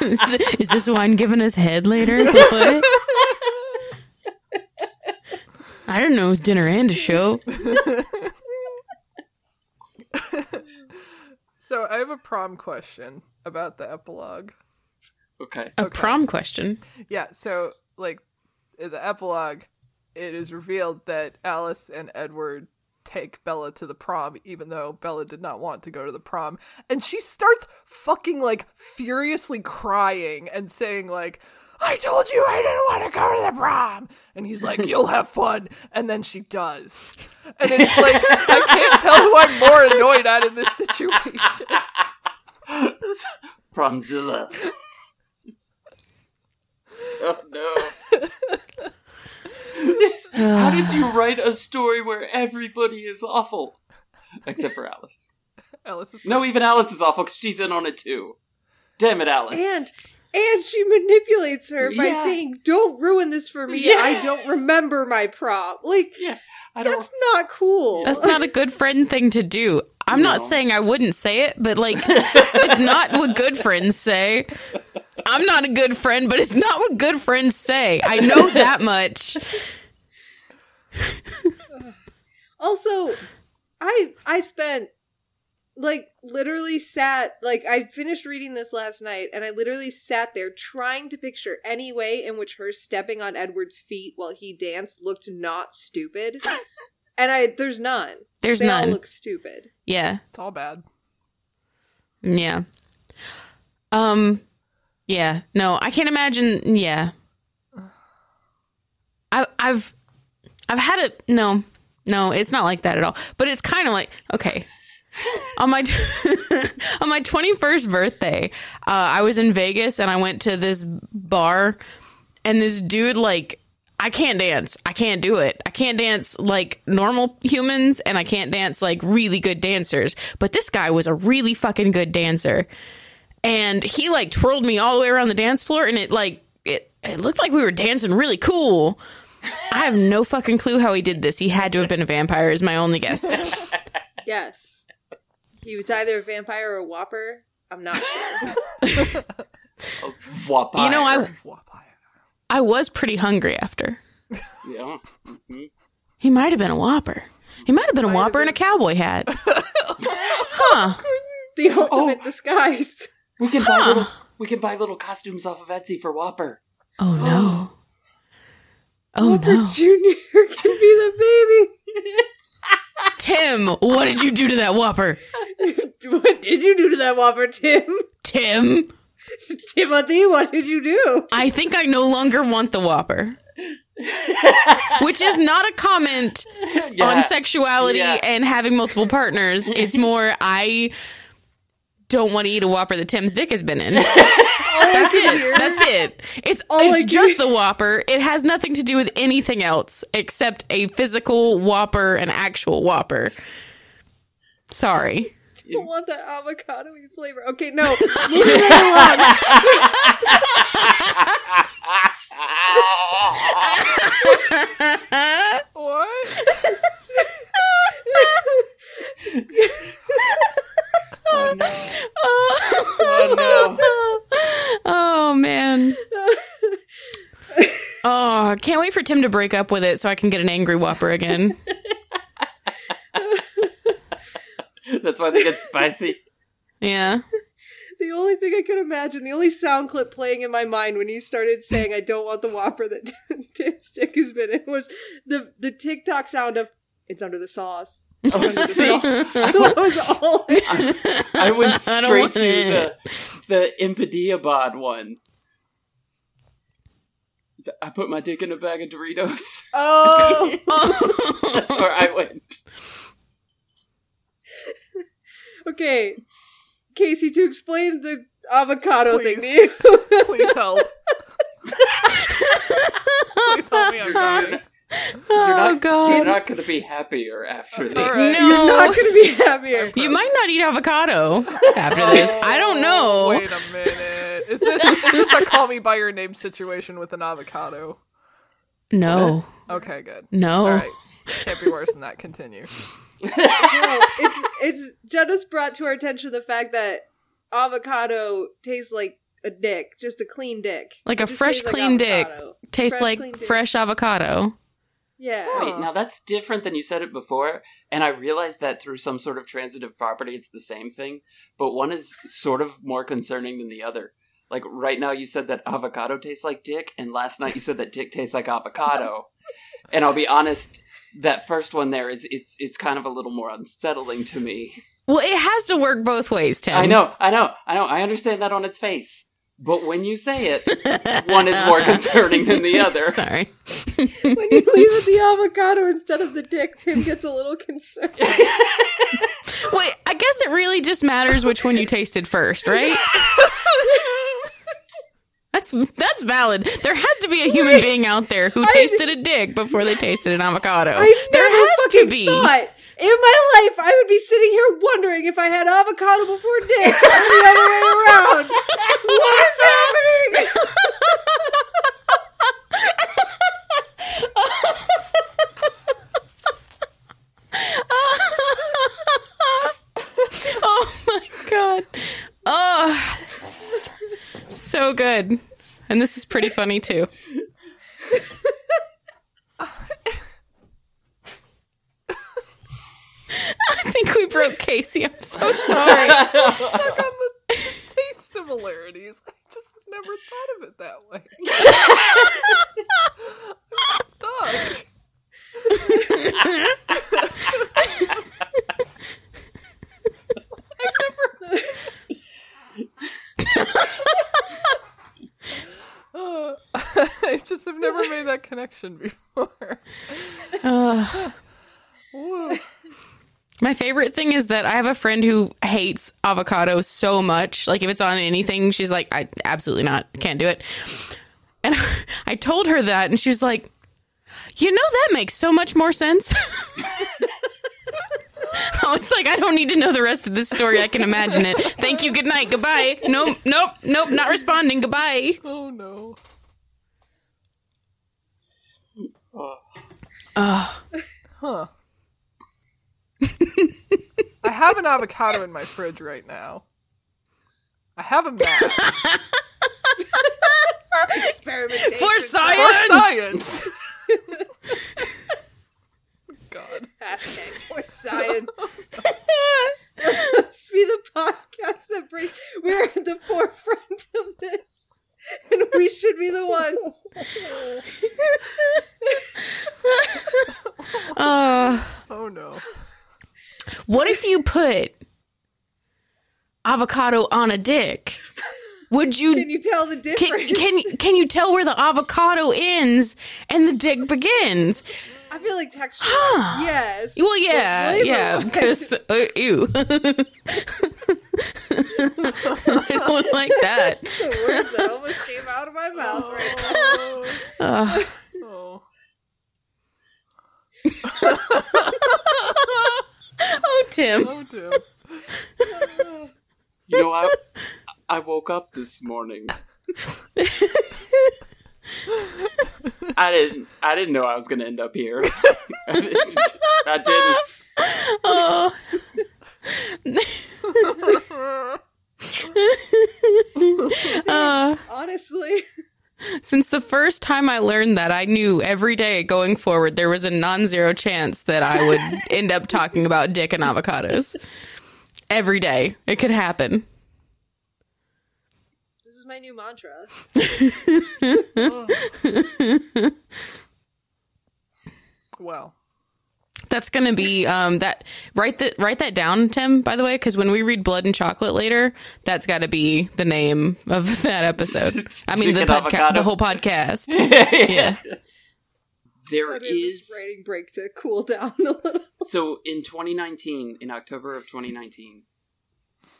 is, is this wine giving us head later? I don't know. It's dinner and a show. so I have a prom question about the epilogue. Okay. A Okay. prom question. Yeah, so like in the epilogue, it is revealed that Alice and Edward take Bella to the prom, even though Bella did not want to go to the prom. And she starts fucking like furiously crying and saying, like, I told you I didn't want to go to the prom. And he's like, You'll have fun. And then she does. And it's like, I can't tell who I'm more annoyed at in this situation. Promzilla. oh no. How did you write a story where everybody is awful? Except for Alice. Alice is No, even Alice is awful because she's in on it too. Damn it, Alice. and and she manipulates her by Yeah. saying, "Don't ruin this for me. Yeah. I don't remember my prop." Like yeah, I don't. that's not cool. That's not a good friend thing to do. I'm not saying I wouldn't say it, but like, it's not what good friends say. I'm not a good friend, but it's not what good friends say. I know that much. Also, I I spent like literally sat like I finished reading this last night and I literally sat there trying to picture any way in which her stepping on Edward's feet while he danced looked not stupid. and I there's none. There's they all look stupid. yeah. It's all bad. Yeah. Um yeah. No, I can't imagine yeah. I I've I've had it no. No, it's not like that at all. But it's kind of like okay. on my on my 21st birthday, uh, I was in Vegas and I went to this bar and this dude like I can't dance. I can't do it. I can't dance like normal humans and I can't dance like really good dancers. But this guy was a really fucking good dancer. And he like twirled me all the way around the dance floor and it like it, it looked like we were dancing really cool. I have no fucking clue how he did this. He had to have been a vampire is my only guess. Yes. He was either a vampire or a whopper. I'm not sure. Whopper. You know, I I was pretty hungry after. Yeah. Mhm. He might have been a whopper. He might have been a Might have whopper in a cowboy hat. huh. the ultimate disguise. We can buy little. We can buy little costumes off of Etsy for Whopper. Oh no. Oh Whopper no. Jr. can be the baby. Tim, what did you do to that whopper? what did you do to that Whopper, Tim? Tim, Timothy, what did you do? I think I no longer want the whopper. Which is not a comment Yeah. on sexuality Yeah. and having multiple partners. It's more I don't want to eat a whopper that Tim's dick has been in. That's oh, it. That's it. It's All it's can just hear- the Whopper. It has nothing to do with anything else except a physical Whopper, an actual Whopper. Sorry. I don't want that avocado flavor. Okay, no. Moving right along. What? Oh no! Oh Oh man. Oh, can't wait for Tim to break up with it so I can get an angry Whopper again. That's why they get spicy. Yeah. The only thing I could imagine, the only sound clip playing in my mind when you started saying I don't want the Whopper that Tim Stick has been in was the the TikTok sound of it's under the sauce. Oh, see, that was all. I- I went straight want to it. the the Impediabod one. I put my dick in a bag of Doritos. oh, That's where I went. okay. Casey, to explain the avocado thing to Please. you. Please help. Please help me. I'm dying. Oh You're not, oh, god. You're not going to be happier after this. All right. No. You're not going to be happier. You might not eat avocado after this. I don't oh, know. Wait a minute. Is this is this a call me by your name situation with an avocado? No. Okay, good. No. All right. Can't be worse than that. Continue. no, it's it's Jenna's brought to our attention the fact that avocado tastes like a dick, just a clean dick. Like It a fresh, tastes clean dick. Tastes Fresh, like clean dick. fresh avocado. Yeah. Wait, now that's different than you said it before, and I realized that through some sort of transitive property, it's the same thing, but one is sort of more concerning than the other. Like right now, you said that avocado tastes like dick, and last night you said that dick tastes like avocado. and I'll be honest, that first one there is it's it's kind of a little more unsettling to me. Well, it has to work both ways, Tim. I know, I know, I know, I understand that on its face, but when you say it, one is more concerning than the other. Sorry. when you leave it the avocado instead of the dick, Tim gets a little concerned. Wait, I guess it really just matters which one you tasted first, right? That's that's valid. There has to be a human being out there who tasted a dick before they tasted an avocado. I there never has fucking to be. thought in my life I would be sitting here wondering if I had avocado before dick or the other way around. what is happening? oh my god. Oh, so good. And this is pretty funny too. think we broke Casey. I'm so sorry. Stuck on the taste similarities. I just never thought of it that way. I'm stuck. Uh, I just have never made that connection before. Uh, Woo. My favorite thing is that I have a friend who hates avocado so much. Like if it's on anything, she's like, I absolutely not, can't do it. And I told her that, and she was like, you know, that makes so much more sense. I was like, I don't need to know the rest of this story. I can imagine it. Thank you. Good night. Goodbye. Nope. Nope. Nope. Not responding. Goodbye. Oh no. Oh, Oh, Huh. I have an avocado in my fridge right now. I have a map. Experimentation. for For science. science. God. Hashtag for science. Must be the podcast that brings. We're at the forefront of this, and we should be the ones. Uh, Oh no. What if you put avocado on a dick? Would you Can you tell the can, difference? can can you tell where the avocado ends and the dick begins? I feel like texture. Huh. Yes. Well, yeah, But yeah, because uh, ew, I don't like that. the words that almost came out of my mouth right now. Uh, Oh. oh, Tim. Oh dear. you know, I I woke up this morning. I didn't. I didn't know I was going to end up here. I didn't. I didn't. Oh. uh, Honestly, since the first time I learned that, I knew every day going forward there was a non-zero chance that I would end up talking about dick and avocados. Every day, it could happen. this is my new mantra. Oh. Well. That's gonna be um that write that write that down, Tim. By the way, because when we read Blood and Chocolate later, that's got to be the name of that episode. I mean, the podcast, the whole podcast. Yeah. There I need is writing break to cool down a little. so in 2019, in October of 2019,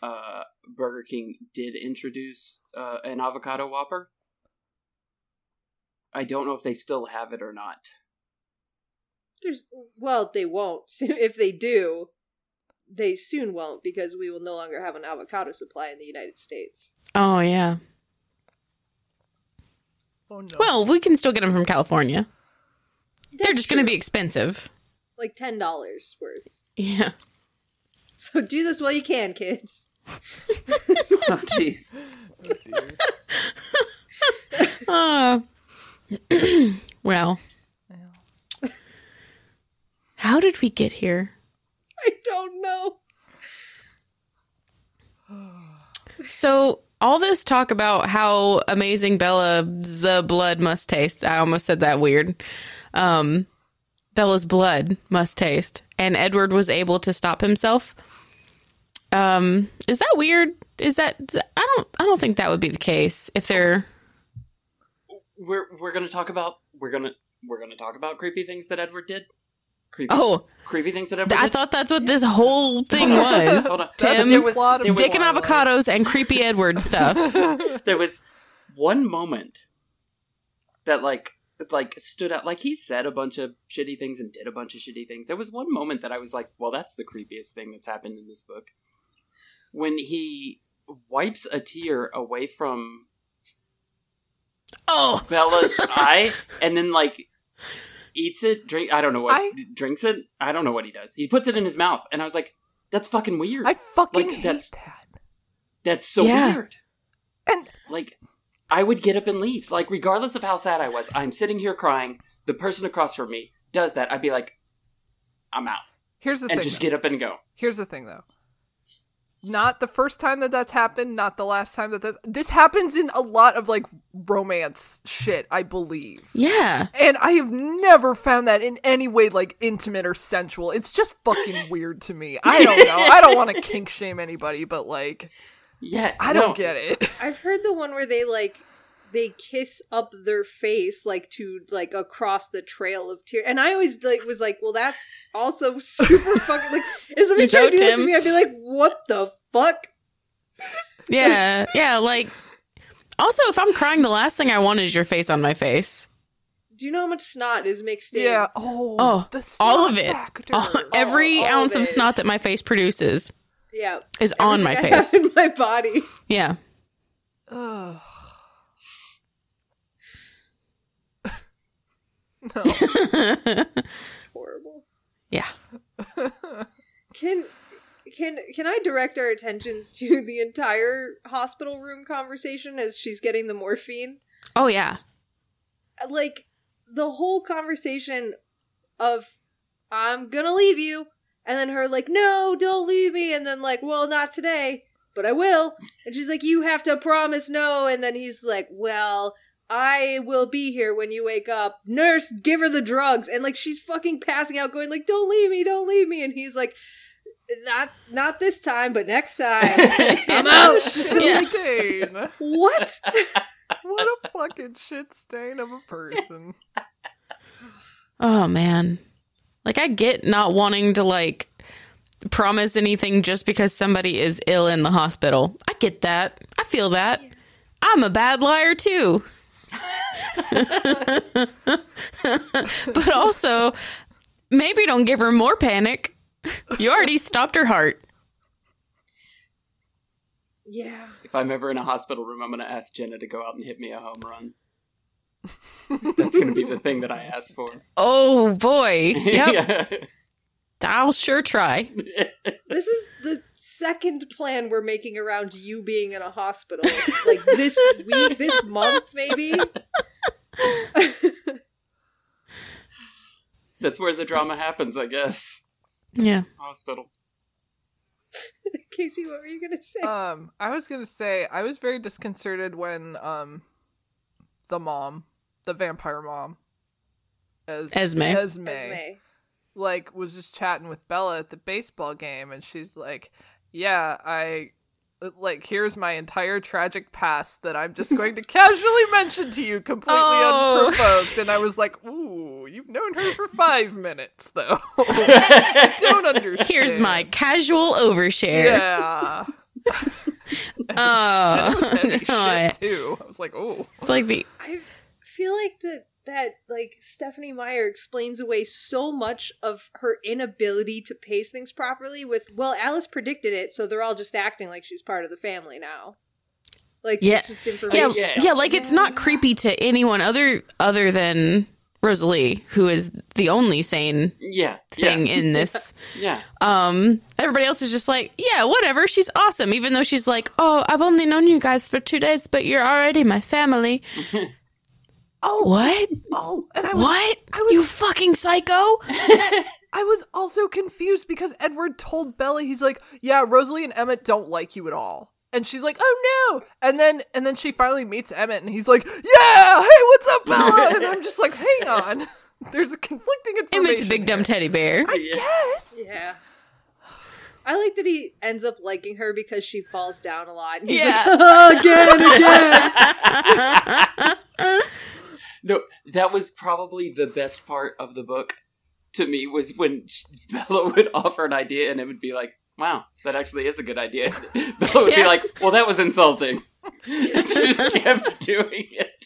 uh, Burger King did introduce uh, an avocado Whopper. I don't know if they still have it or not. There's well, they won't. If they do, they soon won't because we will no longer have an avocado supply in the United States. Oh yeah. Oh no. Well, we can still get them from California. They're just going to be expensive. like ten dollars worth. Yeah. So do this while you can, kids. Oh, jeez. Uh, well. How did we get here? I don't know. So all this talk about how amazing Bella's blood must taste. I almost said that weird. Um, Bella's blood must taste, and Edward was able to stop himself. Um, is that weird? Is that I don't I don't think that would be the case if they're We're we're gonna talk about we're gonna we're gonna talk about creepy things that Edward did. Creepy. oh creepy things that Edward I did. thought that's what this whole thing was. Hold on. Tim, There was, there was, Dick and avocados and creepy Edward stuff. there was one moment that like like stood out like he said a bunch of shitty things and did a bunch of shitty things there was one moment that i was like well that's the creepiest thing that's happened in this book when he wipes a tear away from Oh, bella's eye and then like eats it drink i don't know what I- drinks it i don't know what he does he puts it in his mouth and i was like that's fucking weird I fucking Like, hate that's- that. that's so Yeah. weird And like I would get up and leave. Like regardless of how sad I was, I'm sitting here crying. The person across from me does that. I'd be like, I'm out. Here's the thing and thing. just though. get up and go. Here's the thing, though. Not the first time that that's happened. Not the last time that that this happens in a lot of like romance shit. I believe. Yeah. And I have never found that in any way like intimate or sensual. It's just fucking weird to me. I don't know. I don't want to kink shame anybody, but like Yeah, I don't get it. I've heard the one where they like they kiss up their face like to like across the trail of tears, and I always like was like, well, that's also super fucking like. If somebody You tried to do that joked to me, I'd be like, what the fuck? Yeah. Yeah. Like, also, if I'm crying, the last thing I want is your face on my face. Do you know how much snot is mixed in? Yeah. Oh. Oh, the all of it. All- every all of ounce of, it. snot that my face produces yeah. is on my Everything I have face. in my body. Yeah. Ugh. no. It's horrible. yeah. Can can can I direct our attentions to the entire hospital room conversation as she's getting the morphine? Oh, yeah. like the whole conversation of I'm gonna leave you, and then her like, no, don't leave me, and then like, well, not today, but I will, and she's like, you have to promise no, and then he's like, well. I will be here when you wake up. Nurse, give her the drugs. And like she's fucking passing out, going like, Don't leave me, don't leave me. And he's like, Not not this time, but next time. I'm out. Yeah. Dane. what? What a fucking shit stain of a person. Oh, man. Like, I get not wanting to, like, promise anything just because somebody is ill in the hospital. I get that. I feel that. I'm a bad liar, too. but also, maybe don't give her more panic. You already stopped her heart. Yeah. If I'm ever in a hospital room, I'm going to ask Jenna to go out and hit me a home run. That's going to be the thing that I ask for. Oh boy. Yep. Yeah. I'll sure try. This is the second plan we're making around you being in a hospital. Like this week, this month, maybe. That's where the drama happens, I guess. Yeah. Hospital. Casey, what were you gonna say? Um, I was gonna say I was very disconcerted when um, the mom, the vampire mom, as Esme. Esme, Esme. like was just chatting with Bella at the baseball game, and she's like, "Yeah, I." Uh, like, here's my entire tragic past that I'm just going to casually mention to you completely Oh. unprovoked. And I was like, ooh, you've known her for five minutes, though. I don't understand. Here's my casual overshare. Yeah. Oh, That no, shit, too. I was like, oh. it's like the I feel like that that like Stephenie Meyer explains away so much of her inability to pace things properly with well Alice predicted it so they're all just acting like she's part of the family now. Like Yeah. it's just information. Yeah. yeah, like it's not creepy to anyone other other than Rosalie, who is the only sane Yeah. thing yeah. in this. Yeah. Um, everybody else is just like, yeah, whatever. She's awesome, even though she's like, oh, I've only known you guys for two days, but you're already my family. Oh, What? oh, and I was, What? I was- you fucking psycho? I was also confused because Edward told Bella, he's like, yeah, Rosalie and Emmett don't like you at all. And she's like, oh no. And then and then she finally meets Emmett and he's like, yeah, hey, what's up, Bella? And I'm just like, hang on. There's a conflicting information. Emmett's a big dumb teddy bear. Yes. Yeah. I like that he ends up liking her because she falls down a lot. And he's Yeah. like, "Oh, again, again. No, that was probably the best part of the book to me was when Bella would offer an idea and it would be like, wow, that actually is a good idea. Bella would Yeah. be like, well, that was insulting. and she just kept doing it.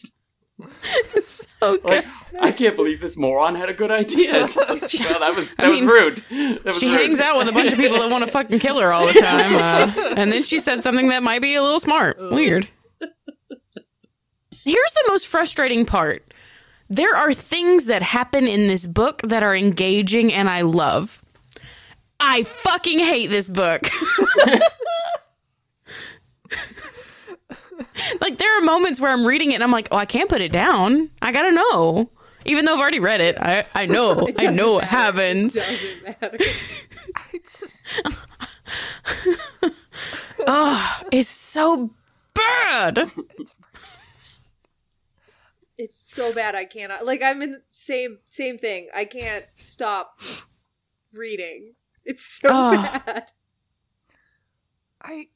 It's so good. Like, I can't believe this moron had a good idea. It's like, well, that was that I was mean, rude. That was she rude. hangs out with a bunch of people that want to fucking kill her all the time. Uh, and then she said something that might be a little smart. Weird. Here's the most frustrating part there are things that happen in this book that are engaging and I love. I fucking hate this book. like, there are moments where I'm reading it and I'm like, oh, I can't put it down. I gotta know. Even though I've already read it, I I know I know what happens. Doesn't matter. Oh, it's so bad. It's so bad I cannot. Like I'm in the same same thing. I can't stop reading. It's so Oh. bad. I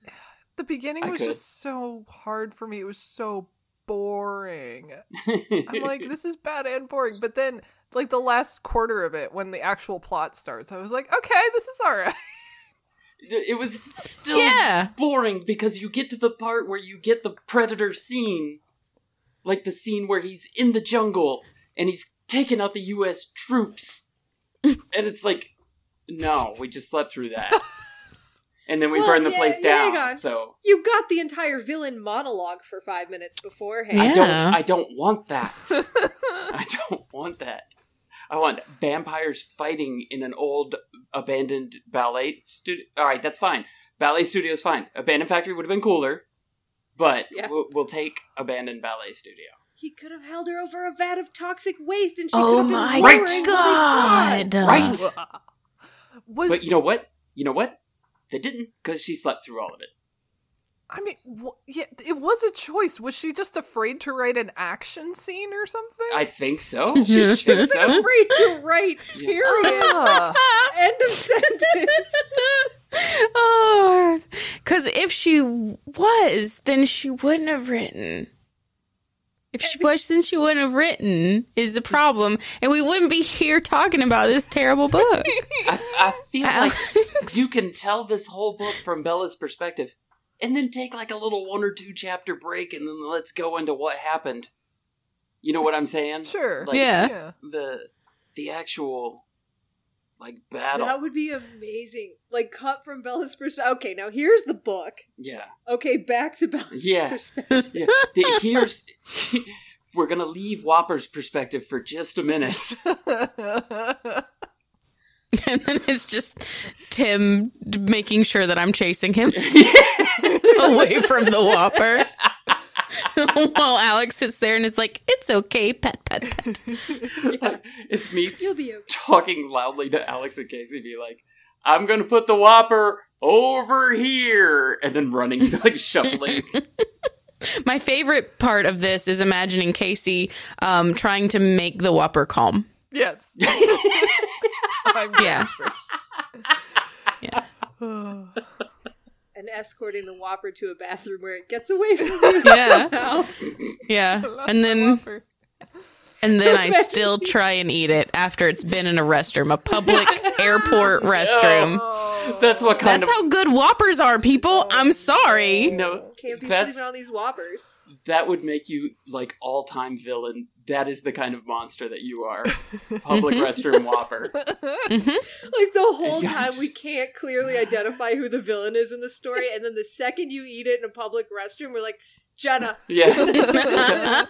the beginning I was could. just so hard for me. It was so boring. I'm like, this is bad and boring. But then, like the last quarter of it, when the actual plot starts, I was like, okay, this is all right. it was still Yeah. boring because you get to the part where you get the predator scene like the scene where he's in the jungle and he's taking out the US troops and it's like no we just slept through that and then we Well, burned the yeah, place yeah, down on. so You got the entire villain monologue for five minutes beforehand. I don't I don't want that I don't want that I want vampires fighting in an old abandoned ballet studio. All right, that's fine. Ballet studio is fine. Abandoned factory would have been cooler, but Yeah. we'll, we'll take abandoned ballet studio. He could have held her over a vat of toxic waste, and she Oh could have been Oh my lowering god. really Right? Was But you know what? You know what? They didn't because she slept through all of it. I mean, wh- yeah, it was a choice. Was she just afraid to write an action scene or something? I think so. She should so. Free to write. Period. Ah. End of sentence. oh, because if she was, then she wouldn't have written. If she was, then she wouldn't have written. Is the problem, and we wouldn't be here talking about this terrible book. I, I feel uh, like you can tell this whole book from Bella's perspective, and then take like a little one or two chapter break, and then let's go into what happened. You know what I'm saying? Sure. Like, Yeah. yeah. The the actual like battle. That would be amazing. Like cut from Bella's perspective. Okay, now here's the book. yeah. Okay, back to Bella's Yeah. perspective. Yeah. The- here's we're gonna leave Whopper's perspective for just a minute. and then it's just Tim making sure that I'm chasing him away from the Whopper. While Alex sits there and is like, "It's okay, pet, pet, pet." it's me You'll be okay. talking loudly to Alex and Casey, be like, "I'm gonna put the Whopper over here," and then running like shuffling. My favorite part of this is imagining Casey um, trying to make the Whopper calm. yes. I'm Yeah. Yeah. And escorting the Whopper to a bathroom where it gets away from you. Yeah. somehow. Yeah, and my then Whopper. And then I still try and eat it after it's been in a restroom, a public airport restroom. Oh. That's what kind That's of how good Whoppers are, people. I'm sorry. no. Can't be That's sleeping on these Whoppers. that would make you like all time villain. That is the kind of monster that you are. Public restroom Whopper. Mhm. Like the whole Yeah, time, we can't clearly identify who the villain is in the story, and then the second you eat it in a public restroom, we're like, Jenna. Yeah.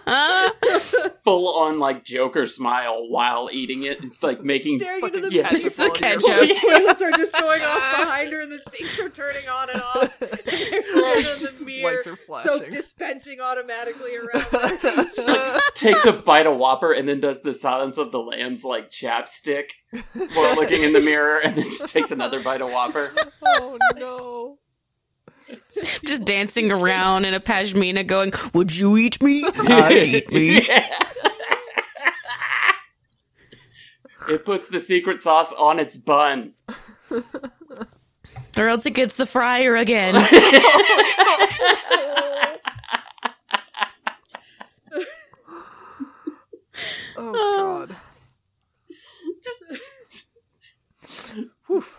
Full on like Joker smile while eating it. It's like making Staring into the fucking yeah. mirror. It's the ketchup ketchup. The toilets are just going off behind her, and the sinks are turning on and off. And there's in the mirror, Lights soap dispensing automatically around her. takes a bite of Whopper and then does the Silence of the Lambs like chapstick while looking in the mirror, and then just takes another bite of Whopper. oh no. Just dancing around in a pashmina, going, "Would you eat me? I'd eat me." it puts the secret sauce on its bun. Or else it gets the fryer again. Oh god. Just. Woof.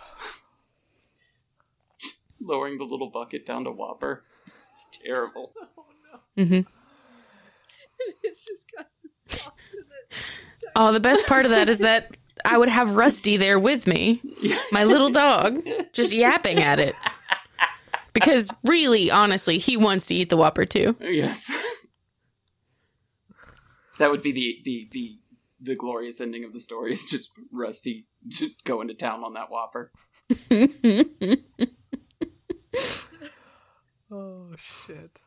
Lowering the little bucket down to Whopper. It's terrible. Oh no. Mm-hmm. it's just got the sauce in it. Oh, the best part of that is that I would have Rusty there with me, my little dog, just yapping at it. Because really, honestly, he wants to eat the Whopper too. Yes. that would be the, the the the glorious ending of the story. Is just Rusty just going to town on that Whopper. Oh shit.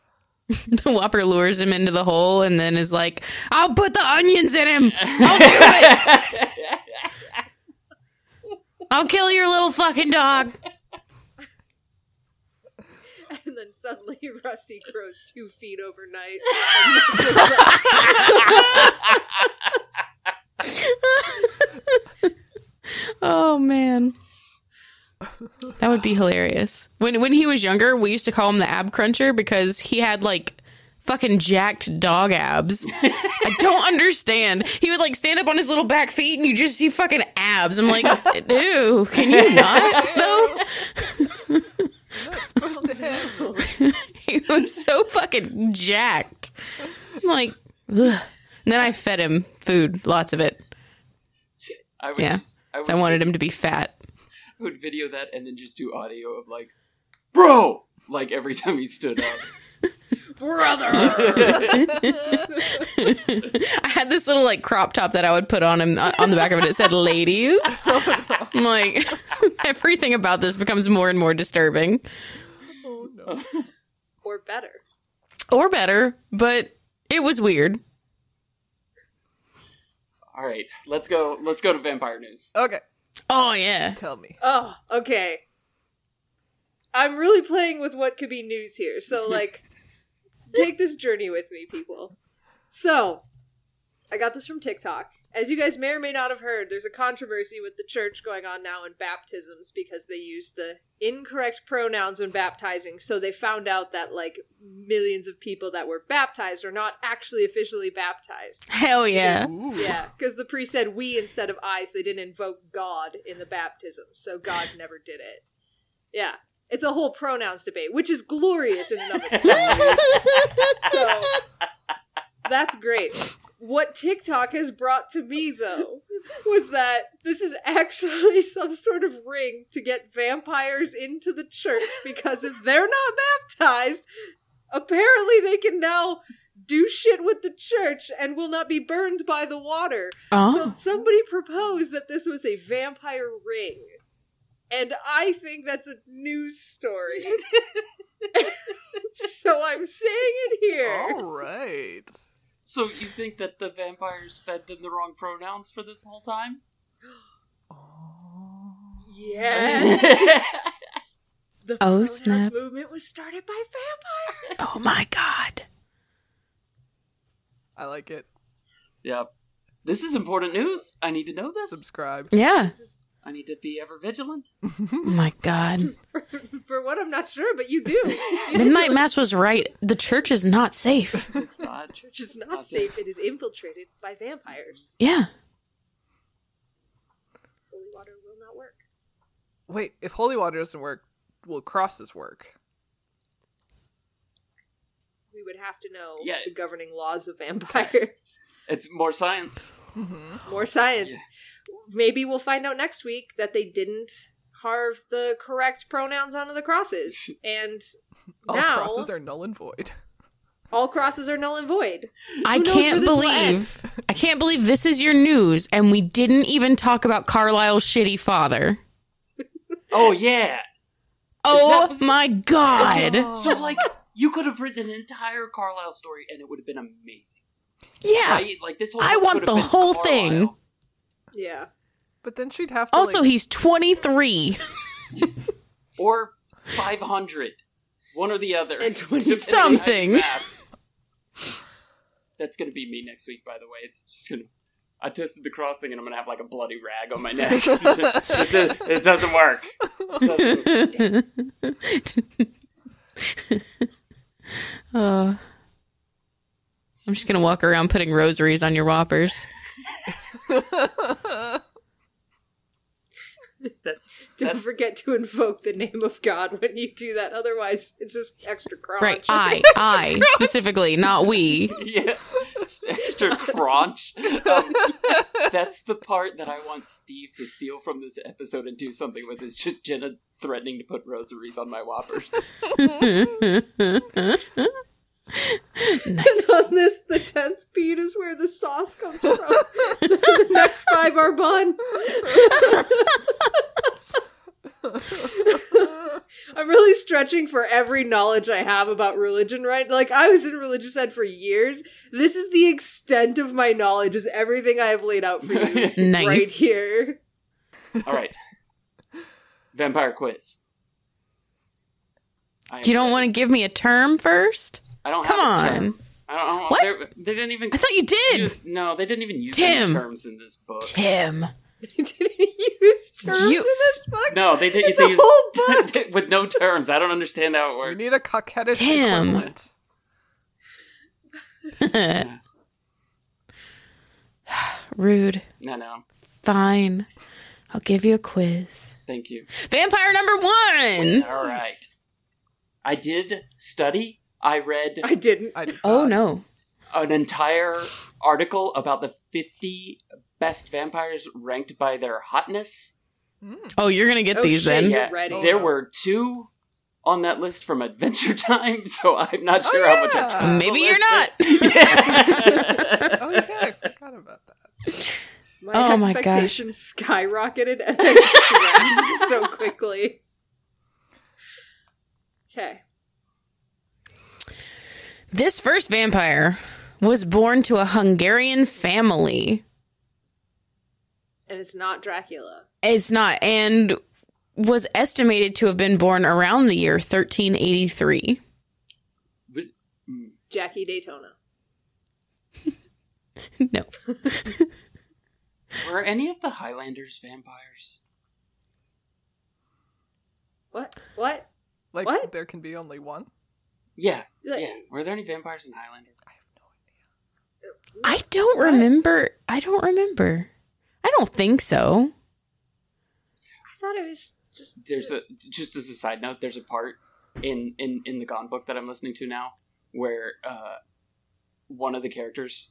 the Whopper lures him into the hole and then is like, "I'll put the onions in him. I'll do it. I'll kill your little fucking dog." And then suddenly Rusty grows two feet overnight. Oh man. That would be hilarious. When when he was younger, we used to call him the ab cruncher because he had like fucking jacked dog abs. I don't understand. He would like stand up on his little back feet and you just see fucking abs. I'm like, ew, can you not though? Supposed to hit. he was so fucking jacked. I'm like, ugh. And then I fed him food, lots of it. I would Yeah. just, I, So I wanted him to be fat. would video that and then just do audio of like, bro, like every time he stood up. Brother! I had this little like crop top that I would put on him uh, on the back of it. It said "ladies." I'm like, everything about this becomes more and more disturbing, Oh no. or better. or better, but it was weird. All right, let's go. Let's go to vampire news. Okay, Oh yeah, tell me. Oh, okay. I'm really playing with what could be news here. So, like, take this journey with me, people. So, I got this from TikTok. As you guys may or may not have heard, there's a controversy with the church going on now in baptisms because they use the incorrect pronouns when baptizing. So, they found out that, like, millions of people that were baptized are not actually officially baptized. hell yeah. Ooh. Yeah, because the priest said we instead of I, so they didn't invoke God in the baptism, so God never did it. Yeah, it's a whole pronouns debate, which is glorious in and of itself. so that's great. What TikTok has brought to me, though, was that this is actually some sort of ring to get vampires into the church because if they're not baptized, apparently they can now do shit with the church and will not be burned by the water. So Oh, somebody proposed that this was a vampire ring. And I think that's a news story. so I'm saying it here. All right. So you think that the vampires fed them the wrong pronouns for this whole time? Yes. The Oh, pronouns snap. movement was started by vampires. oh my god. I like it. yep. This is important news. I need to know this. Subscribe. Yeah. This is- I need to be ever vigilant. My god. For what I'm not sure, but you do. Midnight. Mass was right. The church is not safe. It's not. Church is it's not safe. It is infiltrated by vampires. Yeah. Holy water will not work. Wait, if holy water doesn't work, will crosses work? We would have to know Yeah. the governing laws of vampires. It's more science. Mm-hmm. More science. Yeah. Maybe we'll find out next week that they didn't carve the correct pronouns onto the crosses. And All now crosses are null and void. all crosses are null and void. I Who knows where can't this will end? believe I can't believe this is your news and we didn't even talk about Carlisle's shitty father. Oh yeah. Oh was- my god. So like you could have written an entire Carlisle story and it would have been amazing. Yeah. Right? Like this whole I want the whole Carlisle. thing. Yeah. But then she'd have to Also, like, he's 23. Or five hundred. One or the other. And 20 Depending on how you something. That's gonna be me next week, by the way. It's just gonna I tested the cross thing and I'm gonna have like a bloody rag on my neck. it, do- it doesn't work. It doesn't. Uh, I'm just gonna walk around putting rosaries on your whoppers. That's, Don't that's forget to invoke the name of God when you do that. Otherwise, it's just extra crunch. Right, I, I specifically, not we. yeah, it's extra crunch. Um, that's the part that I want Steve to steal from this episode and do something with. Is just Jenna threatening to put rosaries on my whoppers. nice. And on this, the tenth beat is where the sauce comes from. the next five are bun. I'm really stretching for every knowledge I have about religion, right? Like I was in religious ed for years. This is the extent of my knowledge is everything I have laid out for you Nice. right here. All right. Vampire quiz. You don't ready. want to give me a term first? I don't Come have a term. on. I don't, I don't What? they're- They didn't even. I thought you did. use- no, they didn't even use Tim. any terms in this book. Tim. They didn't use terms You- in this book? No, they did. It's they a used- whole book. with no terms. I don't understand how it We works. need a coquettish Tim. equivalent. Rude. No, no. Fine. I'll give you a quiz. Thank you. Vampire number one. All right. I did study. I read I didn't. I did Oh no. an entire article about the 50 best vampires ranked by their hotness. Hmm. Oh, you're gonna get Oh, these shit, then. Yeah, ready. there Oh. were two on that list from Adventure Time, so I'm not Oh, sure how much I yeah. trust. the Maybe you're list. not. Yeah. Oh yeah, I forgot about that. My Oh my gosh. skyrocketed and then so quickly. Okay. This first vampire was born to a Hungarian family. And it's not Dracula. It's not, and was estimated to have been born around the year 1383. But- mm, Jackie Daytona. no. Were any of the Highlanders vampires? What? What? Like What? there can be only one. Yeah, Like- yeah. Were there any vampires in Highlander? I have no idea. I don't What? remember. I don't remember. I don't think so. I thought it was just. There's a just as a side note. There's a part in in in the Gone book that I'm listening to now where uh, one of the characters.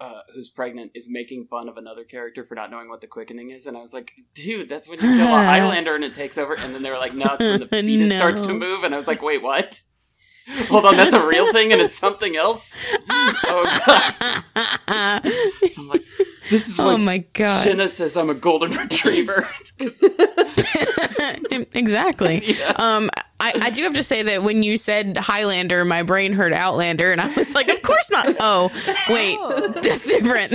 Uh, who's pregnant is making fun of another character for not knowing what the quickening is, and I was like, "Dude, that's when you kill a Highlander and it takes over." And then they were like, "No, it's when the fetus No. starts to move," and I was like, "Wait, what? Hold on, that's a real thing, and it's something else." Oh god! I'm like, "This is oh my god. Jenna says I'm a golden retriever." exactly. Yeah. Um, I, I do have to say that when you said Highlander, my brain heard Outlander, and I was like, of course not. Oh, wait, that's different.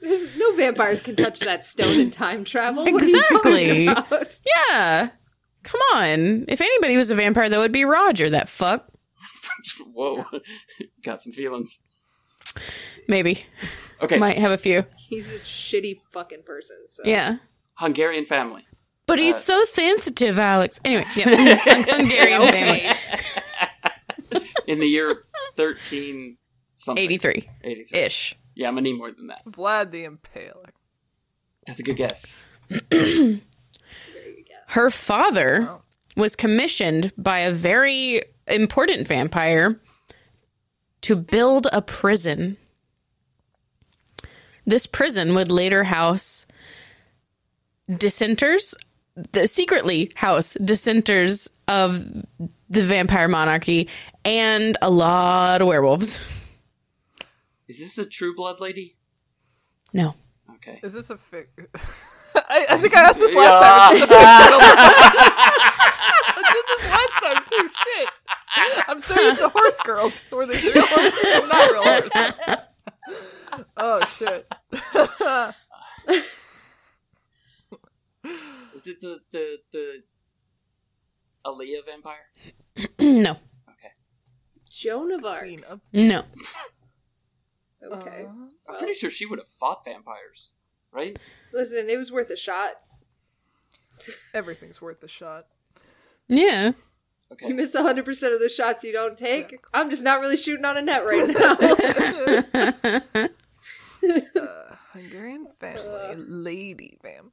There's no vampires can touch that stone in time travel. What are you Exactly. about? yeah. Come on. If anybody was a vampire, that would be Roger, that fuck. Whoa, got some feelings. Maybe. Okay, Might have a few. He's a shitty fucking person. So. Yeah. Hungarian family. But he's Uh, so sensitive, Alex. Anyway, yeah. Hungarian family. In the year thirteen something 83 83. ish. Yeah, I'm gonna need more than that. Vlad the Impaler. That's a good guess. It's a very good guess. Her father Oh. was commissioned by a very important vampire to build a prison. This prison would later house dissenters, the secretly house dissenters of the vampire monarchy, and a lot of werewolves. Is this a True Blood lady? No. Okay. Is this a fic? I, I think I asked this last time. Is this a fictional? I did this last time too. Shit. I'm so used to horse girls. Were they real horses and not real horses? Oh shit. Was it the the the Aaliyah vampire? no. Okay. Joan of Arc. Queen of- No. Okay. Uh, I'm pretty sure she would have fought vampires, right? Listen, it was worth a shot. everything's worth a shot. Yeah. Okay. You miss 100% of the shots you don't take. I'm just not really shooting on a net right now. Uh, Hungarian family lady vampire.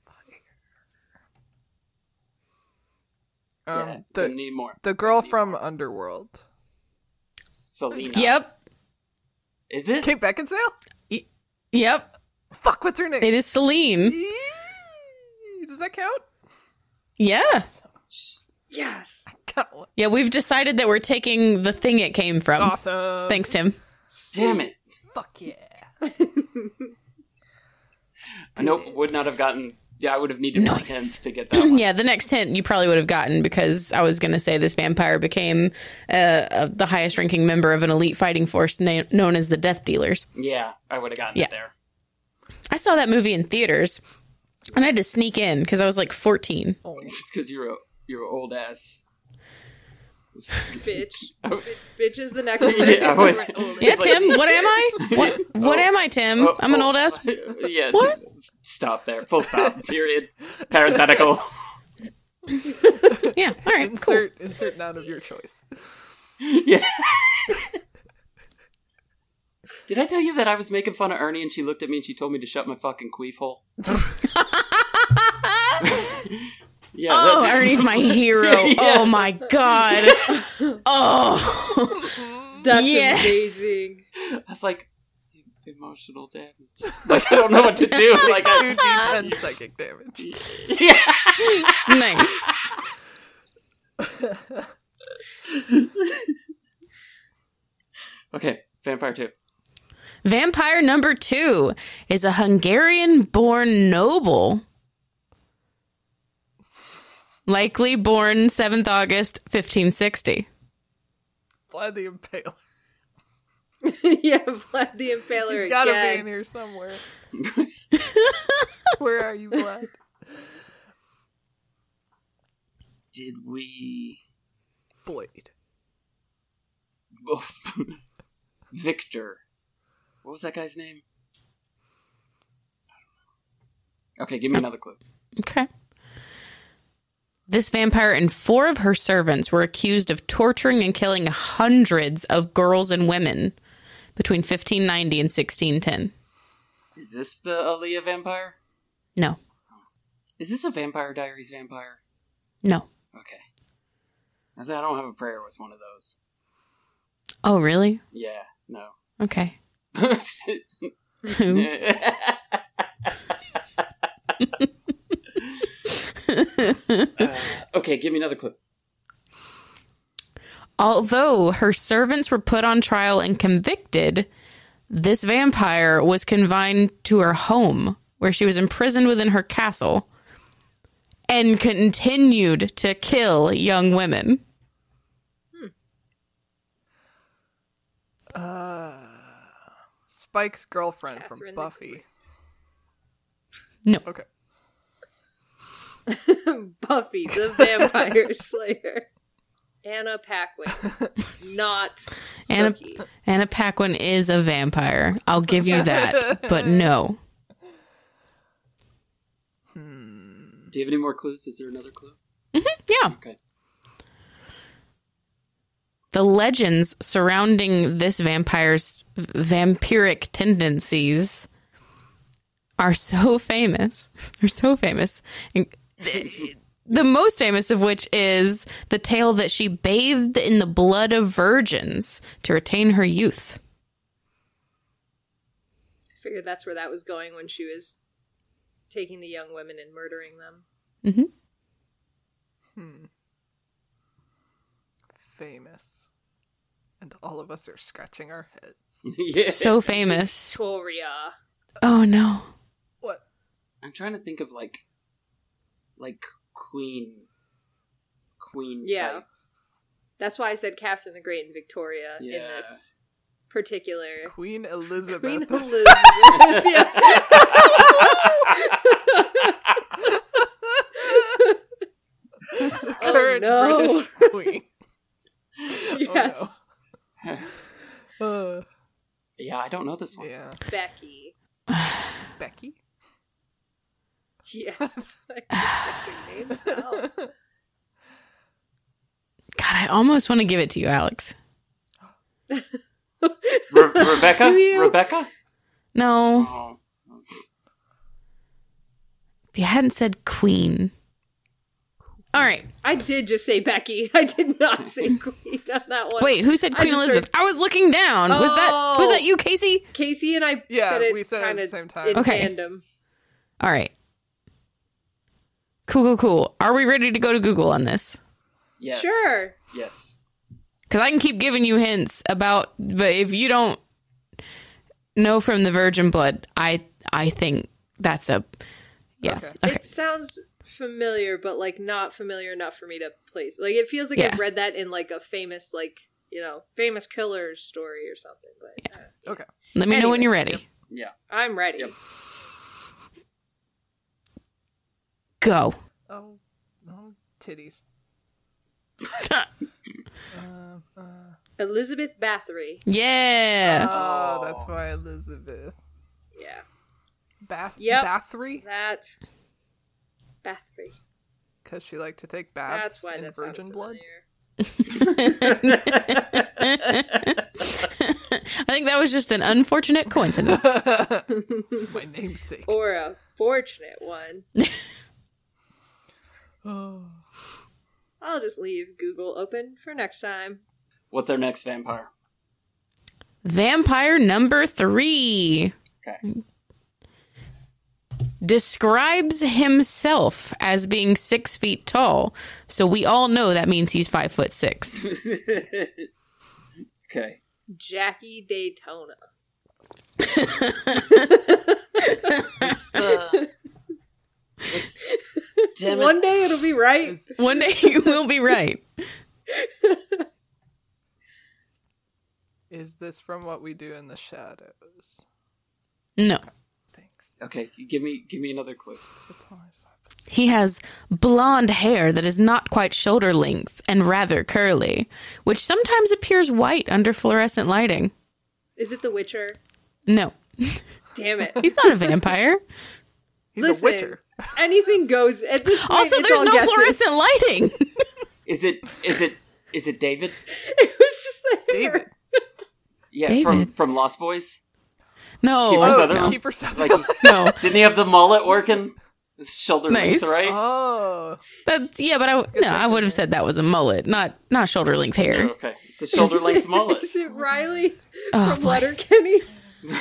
Um, yeah, the need more. the girl Need from more. Underworld, Selena. yep. Is it? Kate Beckinsale. Yep. Fuck, what's her name? It is Selene. Does that count? Yeah. yes. Count. Yeah, we've decided that we're taking the thing it came from. Awesome. Thanks, Tim. Damn it! Fuck yeah. I know would not have gotten Yeah, I would have needed more Nice. hints to get that one. yeah, the next hint you probably would have gotten because I was going to say this vampire became uh, uh, the highest ranking member of an elite fighting force na- known as the Death Dealers. Yeah, I would have gotten Yeah. it there. I saw that movie in theaters and I had to sneak in because I was like 14. It's because you're a you're old ass. bitch. Oh. Bi- bitch is the next one. Yeah, I would- We're old. Yeah, It's like- Tim, what am I? What what Oh. am I, Tim? Oh, I'm an oh, old ass. Yeah. What? Stop there. Full stop. Period. Parenthetical. Yeah, all right, cool. Insert insert noun of your choice. yeah. Did I tell you that I was making fun of Ernie and she looked at me and she told me to shut my fucking queef hole? yeah. Oh, Ernie's my hero. Yeah. Oh my god. Oh. That's Yes. amazing. I was like, emotional damage. Like I don't know what to do. Like Two I, d10 psychic damage. yeah. nice. Okay, Vampire Two. Vampire number two is a Hungarian born noble. Likely born 7th August 1560. Vlad the Impaler. yeah, Vlad the Impaler He's gotta be in again. here somewhere. Where are you, Vlad? Did we? Blade. Victor. What was that guy's name? Okay, give me another clue. Okay. This vampire and four of her servants were accused of torturing and killing hundreds of girls and women between 1590 and 1610. Is this the Aaliyah vampire? No, Is this a Vampire Diaries vampire? no. Okay. I said I don't have a prayer with one of those. Oh, really? Yeah, no. Okay. Who? Uh, okay, give me another clue. Although her servants were put on trial and convicted, this vampire was confined to her home, where she was imprisoned within her castle and continued to kill young women. Uh, Spike's girlfriend Catherine from Buffy. No. Okay. Buffy the Vampire Slayer. Anna Paquin. Not Anna- Sookie. Anna Paquin is a vampire. I'll give you that, but no. Hmm. Do you have any more clues? Is there another clue? Mm-hmm. Yeah. Okay. The legends surrounding this vampire's vampiric tendencies are so famous. They're so famous. And the most famous of which is the tale that she bathed in the blood of virgins to retain her youth. I figured that's where that was going when she was taking the young women and murdering them. hmm Hmm. Famous. And all of us are scratching our heads. yeah. So famous. Victoria. Oh no. What? I'm trying to think of like, like Queen, Queen. Yeah. type. That's why I said Catherine the Great and Victoria in this particular Queen Elizabeth. Queen Elizabeth. yeah. Current oh, no. British queen. Yes. Oh, no. Uh, yeah, I don't know this one. yeah. Becky. Becky? Yes. Like, just mixing names now. God, I almost want to give it to you, Alex. Re- Rebecca. You? Rebecca. No. Oh. If you hadn't said queen. All right. I did just say Becky. I did not say Queen on that one. Wait, who said Queen just Elizabeth? I was looking down. Was that was Oh. that you, Casey? Casey and I Yeah, said it we said it at kind the of same time. in Okay. tandem. All right. Cool, cool, cool. Are we ready to go to Google on this? Yes. Sure. Yes. Because I can keep giving you hints about, but if you don't know from the virgin blood, I I think that's a Yeah. Okay. Okay. It sounds familiar, but like not familiar enough for me to place. Like it feels like Yeah. I've read that in like a famous, like you know, famous killer's story or something. But uh, Okay. Let me know when you're ready. Yeah. I'm ready. Yep. Go. Oh, oh titties. Um, uh, Elizabeth Bathory. Yeah. oh, Oh. that's why Elizabeth. Yeah, Bath. Yep. Bathory? that Bathory. Because she liked to take baths That's why in that virgin blood. I think that was just an unfortunate coincidence. My namesake. Or a fortunate one. Oh. I'll just leave Google open for next time. What's our next vampire? Vampire number three Okay. Describes himself as being six feet tall. So we all know that means he's five foot six. okay. Jackie Daytona. What's the. What's. Damn it. One day it'll be right. One day you will be right. is this from what we do in the shadows? No. Thanks. Okay, give me give me another clue. So tall is five foot six. He has blonde hair that is not quite shoulder length and rather curly, which sometimes appears white under fluorescent lighting. Is it The Witcher? No, Damn it. he's not a vampire. He's Listen, a witcher. Anything goes at this point. Also, it's there's all no guesses. fluorescent lighting. Is it is it is it David? It was just the hair. David. Yeah, from from Lost Boys. No, Kiefer Oh, Sutherland? no, Kiefer Sutherland. Like no. didn't he have the mullet working? His shoulder Nice. length, right? Oh. That's yeah, but I no, I would have said that was a mullet, not not shoulder length hair. Okay, it's a shoulder length mullet. Is it Riley Oh, from boy. Letterkenny?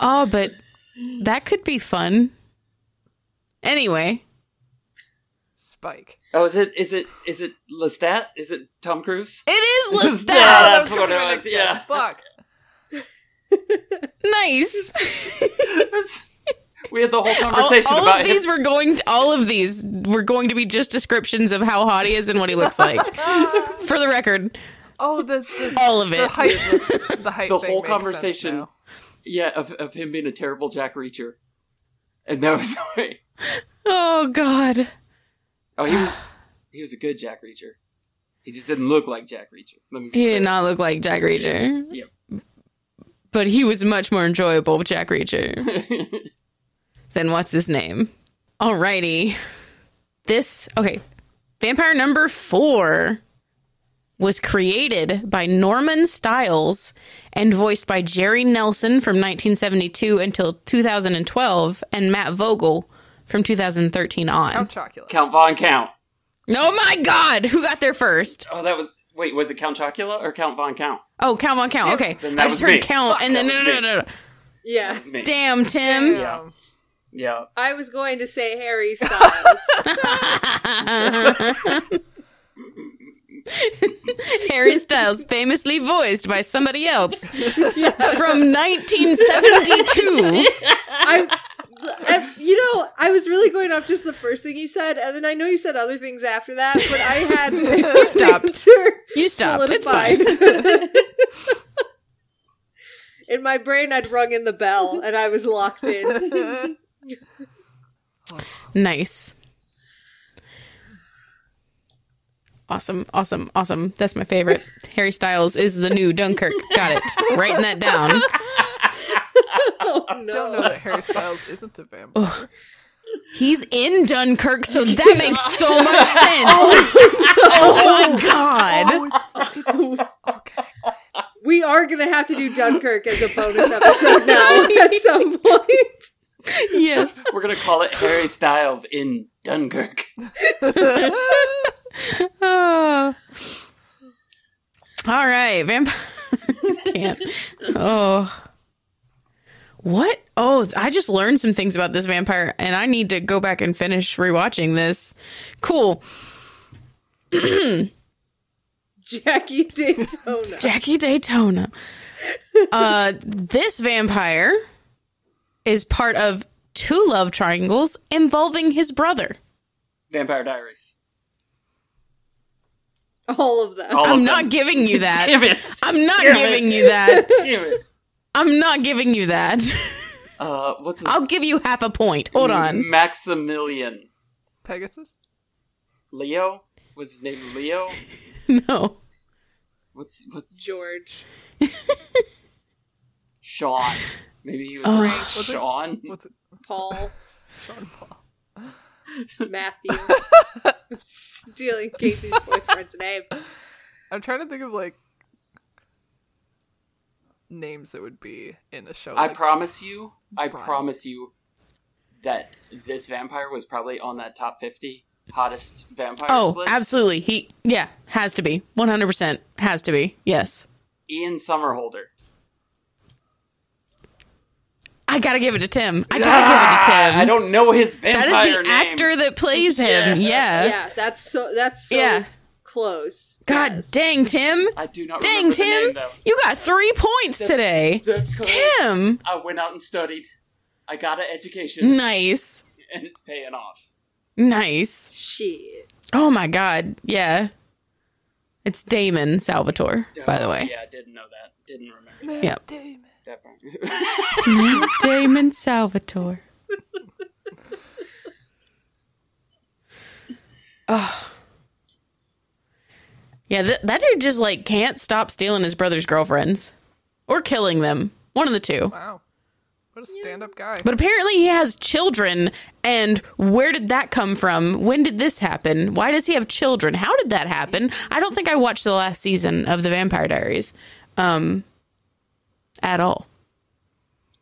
Oh, but that could be fun. Anyway, Spike. oh, is it is it is it Lestat? Is it Tom Cruise? it is Yeah, Lestat. that's was what gonna it was. Yeah. Fuck. nice. we had the whole conversation all about of him. these were going to, all of these were going to be just descriptions of how hot he is and what he looks like. For the record, Oh, the the, all of it the it. height. The, the height. The whole conversation. Yeah, of of him being a terrible Jack Reacher, and that was wait. Oh God. Oh, he was he was a good Jack Reacher. He just didn't look like Jack Reacher. He did not look like Jack Reacher. Yep. But he was much more enjoyable Jack Reacher than what's his name. Alrighty. This okay. Vampire number four was created by Norman Stiles and voiced by Jerry Nelson from 1972 until 2012 and Matt Vogel from 2013 on. Count Chocula. Count Von Count. Oh my god, who got there first? Oh, that was wait. Was it Count Chocula or Count Von Count? Oh, count on count. Okay. Then that I was just heard me. count Fuck, and then that no no no no. Yeah. That's me. Damn, Tim. Damn. Yeah. I was going to say Harry Styles. Harry Styles, famously voiced by somebody else from 1972. I, I, you know, I was really going off just the first thing you said, and then I know you said other things after that, but I had Stopped. You stop. It's fine. solidified. In my brain, I'd rung in the bell, and I was locked in. Nice. Awesome, awesome, awesome. That's my favorite. Harry Styles is the new Dunkirk. Got it. Writing that down. oh Don't know that Harry Styles isn't a vampire. He's in Dunkirk, so that makes so oh, much sense. oh, oh my god. Oh, okay. We are gonna have to do Dunkirk as a bonus episode now at some point. Yes. We're gonna call it Harry Styles in Dunkirk. Oh. All right, vampire. Can't. Oh. What? Oh, I just learned some things about this vampire, and I need to go back and finish rewatching this. Cool. Jackie Daytona. Jackie Daytona. Uh, this vampire is part of two love triangles involving his brother. Vampire Diaries. All of them. All I'm of not them. giving you that. Damn it! I'm not Damn giving it. you that. Damn it! I'm not giving you that. Uh, what's his I'll give you half a point. Hold on. Maximilian Pegasus? Leo was his name Leo. No. What's what's George. Sean? Maybe he was Oh. Frank, what's it? Sean. What's it? Paul. Sean Paul. Matthew. I'm stealing Casey's boyfriend's name. I'm trying to think of like names that would be in a show. I like, promise you, I Brian. promise you that this vampire was probably on that top 50 hottest vampires Oh, list. absolutely. He, yeah, has to be. 100% has to be. Yes. Ian Somerhalder. I gotta give it to Tim. I gotta Ah, give it to Tim. I don't know his vampire that is the name. actor that plays him. Yeah. Yeah, that's so that's so Yeah. Close. God Yes. dang, Tim. I do not Dang, remember the Tim. name though. You got three points today. That's 'cause Tim. I went out and studied. I got an education, Nice. and it's paying off. Nice. Shit. Oh my god. Yeah. It's Damon Salvatore, by the Oh, way. yeah, I didn't know that. Didn't remember Yep. Damon. that part. Damon Salvatore. oh. Yeah, th- that dude just like can't stop stealing his brother's girlfriends or killing them. One of the two. Wow. What a stand up guy. But apparently he has children. And where did that come from? When did this happen? Why does he have children? How did that happen? I don't think I watched the last season of The Vampire Diaries um, at all.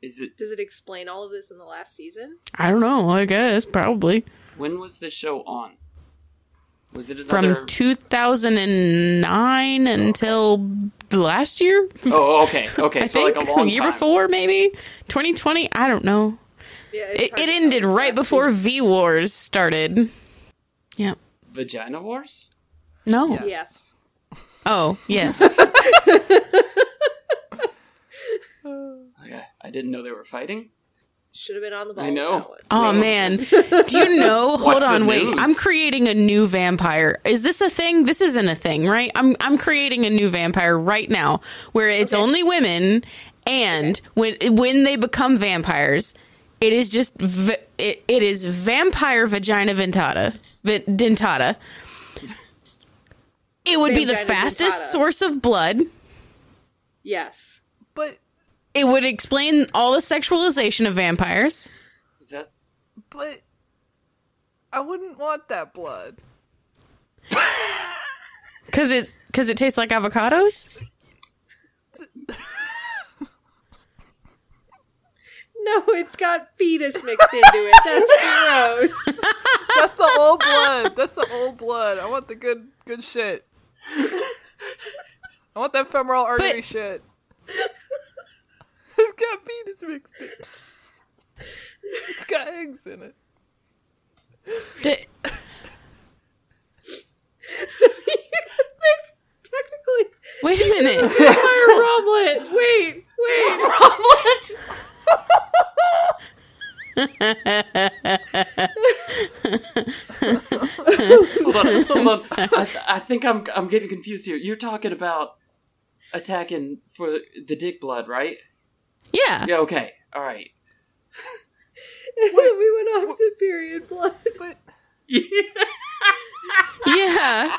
Is it? Does it explain all of this in the last season? I don't know. I guess probably When was the show on? Was it from 2009 until last year. oh, oh okay, okay. I so think like a long year time. before, maybe 2020. I don't know. Yeah, It, it to tell. ended right actually- before V Wars started. Yeah. Vagina Wars. No. Yes. Yes. Oh yes. Okay, I didn't know they were fighting. Should have been on the ball. I know. Oh man. Do you know? Hold on, wait. news. I'm creating a new vampire. Is this a thing? This isn't a thing, right? I'm I'm creating a new vampire right now where it's only women and when when they become vampires, it is just v- it, it is vampire vagina ventata. V- dentata. It would be the fastest dentata. source of blood. Yes. But It would explain all the sexualization of vampires. Is that? but I wouldn't want that blood. Cause it cause it tastes like avocados? No, it's got fetus mixed into it. That's gross. That's the old blood. That's the old blood. I want the good good shit. I want that femoral artery But- shit. It's got penis mixed in. it. It's got eggs in it. D- so you technically wait a minute. fire Roblet. Wait, wait. Hold on, hold on. I, th- I think I'm I'm getting confused here. You're talking about attacking for the dick blood, right? Yeah. Yeah. Okay. All right. we went off to period blood. But Yeah.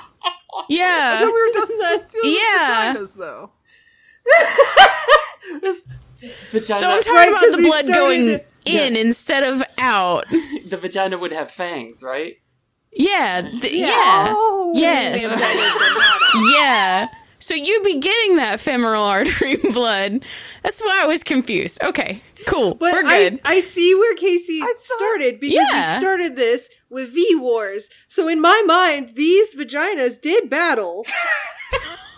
Yeah. then we were just just dealing Yeah. vaginas, though. This vagina. So I'm talking Right, about 'cause the blood started- going in instead of out. the vagina would have fangs, right? Yeah. th- yeah. Oh, Yes. Yeah. So you'd be getting that femoral artery blood. That's why I was confused. Okay. Cool. But We're good. I see where Casey thought- started because Yeah. we started this with V Wars. So in my mind, these vaginas did battle.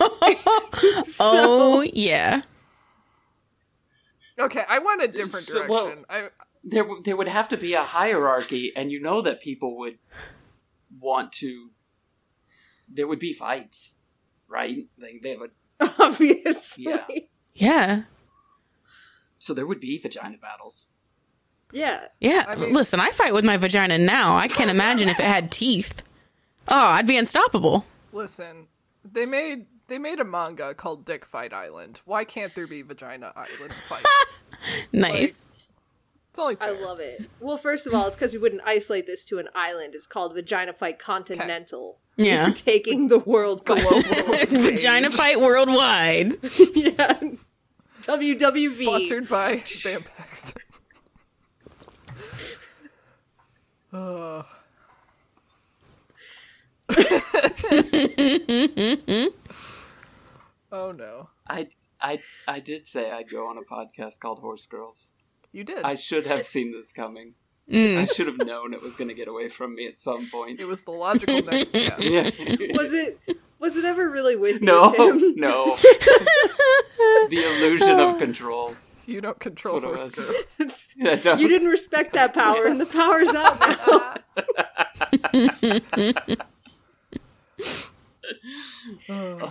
oh yeah. Okay, I want a different So, direction. well- I There w- there would have to be a hierarchy, and you know that people would want to. There would be fights. Right? Like they would. Obviously. Yeah. Yeah. So there would be vagina battles. Yeah. Yeah. I mean- Listen, I fight with my vagina now. I can't imagine if it had teeth. Oh, I'd be unstoppable. Listen, they made they made a manga called Dick Fight Island. Why can't there be Vagina Island fight? Nice. It's only I love it. Well, first of all, it's because we wouldn't isolate this to an island. It's called Vagina Fight Continental. Yeah. We're taking the world by storm. Vagina fight worldwide. yeah. WWV. Sponsored by Vampex. oh. oh no. I I I did say I'd go on a podcast called Horse Girls. You did. I should have seen this coming. I Mm. should have known it was going to get away from me at some point. It was the logical next step. Yeah. Was it? Was it ever really with you, No, Tim? no. the illusion of control. You don't control That's what horse girls. Don't. you didn't respect that power, and the power's out now.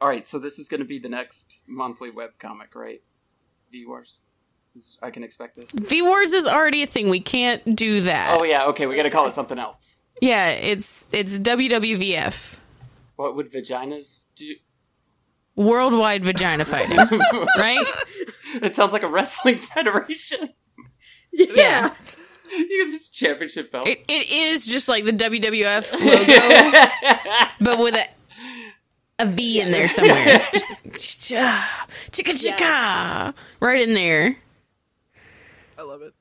All right, so this is going to be the next monthly webcomic, right? Viewers, This- I can expect this. V Wars is already a thing. We can't do that. Oh yeah, okay, we got to call it something else. Yeah, it's it's WWVF. What would vaginas do? Worldwide vagina fighting. right? It sounds like a wrestling federation. Yeah. You get just a championship belt. It it is just like the WWF logo, but with a a V in there somewhere. Just, just, ah, chicka chicka, right in there. I love it.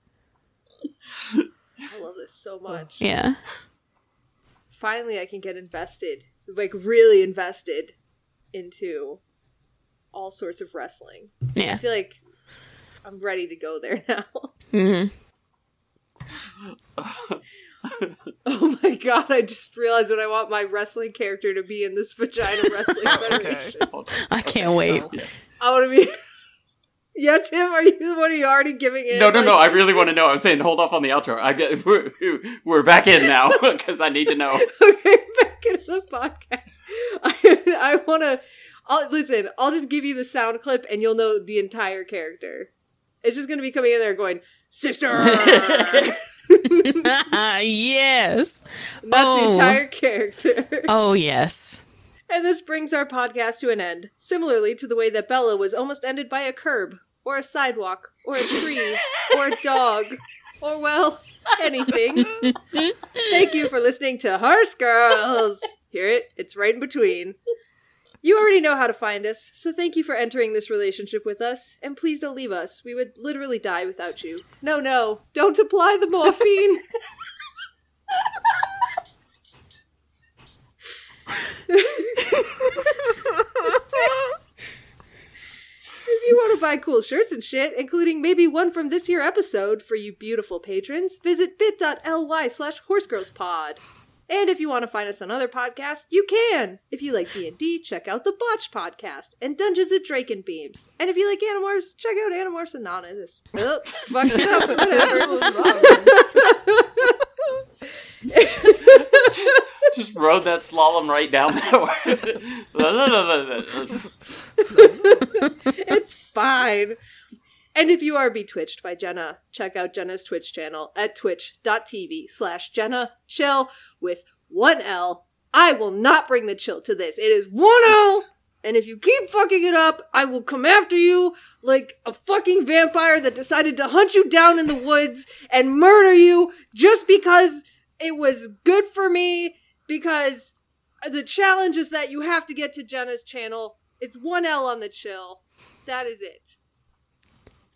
I love this so much. Yeah. Finally, I can get invested, like really invested into all sorts of wrestling. Yeah. I feel like I'm ready to go there now. hmm Oh my god, I just realized what I want my wrestling character to be in this vagina wrestling federation. Hold on. I can't wait. I want to be. Yeah, Tim, are you? What are you already giving in? No, no, no! I really want to know. I'm saying hold off on the outro. I get we're, we're back in now because I need to know. okay, back into the podcast. I, I want to. I'll listen. I'll just give you the sound clip, and you'll know the entire character. It's just going to be coming in there going, "Sister." yes. That's Oh. the entire character. Oh yes. And this brings our podcast to an end, similarly to the way that Bella was almost ended by a curb, or a sidewalk, or a tree, or a dog, or, well, anything. Thank you for listening to Horse Girls. Hear it? It's right in between. You already know how to find us, so thank you for entering this relationship with us, and please don't leave us. We would literally die without you. No, no, don't apply the morphine. If you want to buy cool shirts and shit, including maybe one from this here episode for you beautiful patrons, visit bit.ly slash horsegirlspod. And if you want to find us on other podcasts, you can. If you like D&D, check out the Botch podcast and Dungeons and Draken Beams. And if you like Animorphs, check out Animorphs Anonymous. Oh, fucked it up. Whatever. Just rode that slalom right down that it's fine. And if you are betwitched by Jenna, check out Jenna's Twitch channel at twitch.tv slash Jenna Chill with one L. I will not bring the chill to this. It is one L. And if you keep fucking it up, I will come after you like a fucking vampire that decided to hunt you down in the woods and murder you just because it was good for me. Because the challenge is that you have to get to Jenna's channel. It's one L on the chill. That is it.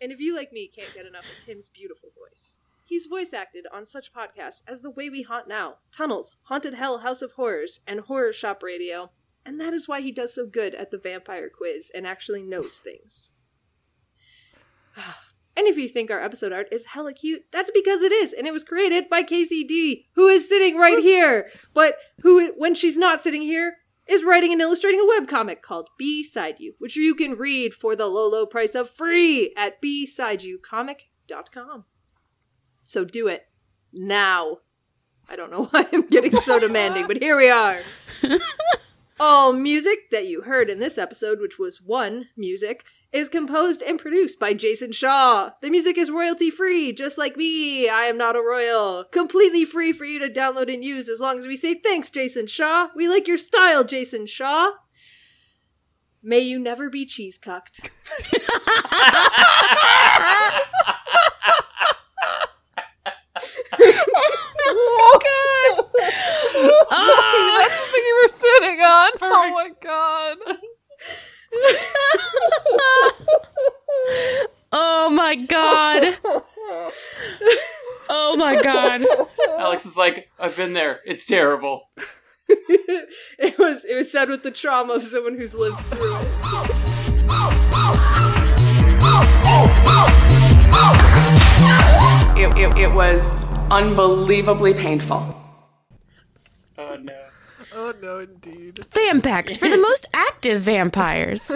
And if you, like me, can't get enough of Tim's beautiful voice, he's voice acted on such podcasts as The Way We Haunt Now, Tunnels, Haunted Hell House of Horrors, and Horror Shop Radio. And that is why he does so good at the vampire quiz and actually knows things. And if you think our episode art is hella cute, that's because it is, and it was created by KCD, who is sitting right here, but who, when she's not sitting here, is writing and illustrating a webcomic called Beside You, which you can read for the low, low price of free at besideyoucomic.com. So do it now. I don't know why I'm getting so demanding, but here we are. All music that you heard in this episode, which was one music, is composed and produced by Jason Shaw. The music is royalty free, just like me. I am not a royal. Completely free for you to download and use as long as we say thanks, Jason Shaw. We like your style, Jason Shaw. May you never be cheese cucked. Oh That's what you were sitting on. Oh my god. Oh my god. Oh my god. Alex is like, I've been there. It's terrible. it was it was said with the trauma of someone who's lived through it. It, it, it was unbelievably painful. Oh no. Oh no, indeed. Vampax for the most active vampires.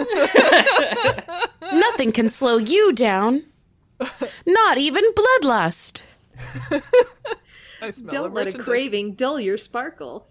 Nothing can slow you down. Not even bloodlust. I smell Don't let a craving dull your sparkle.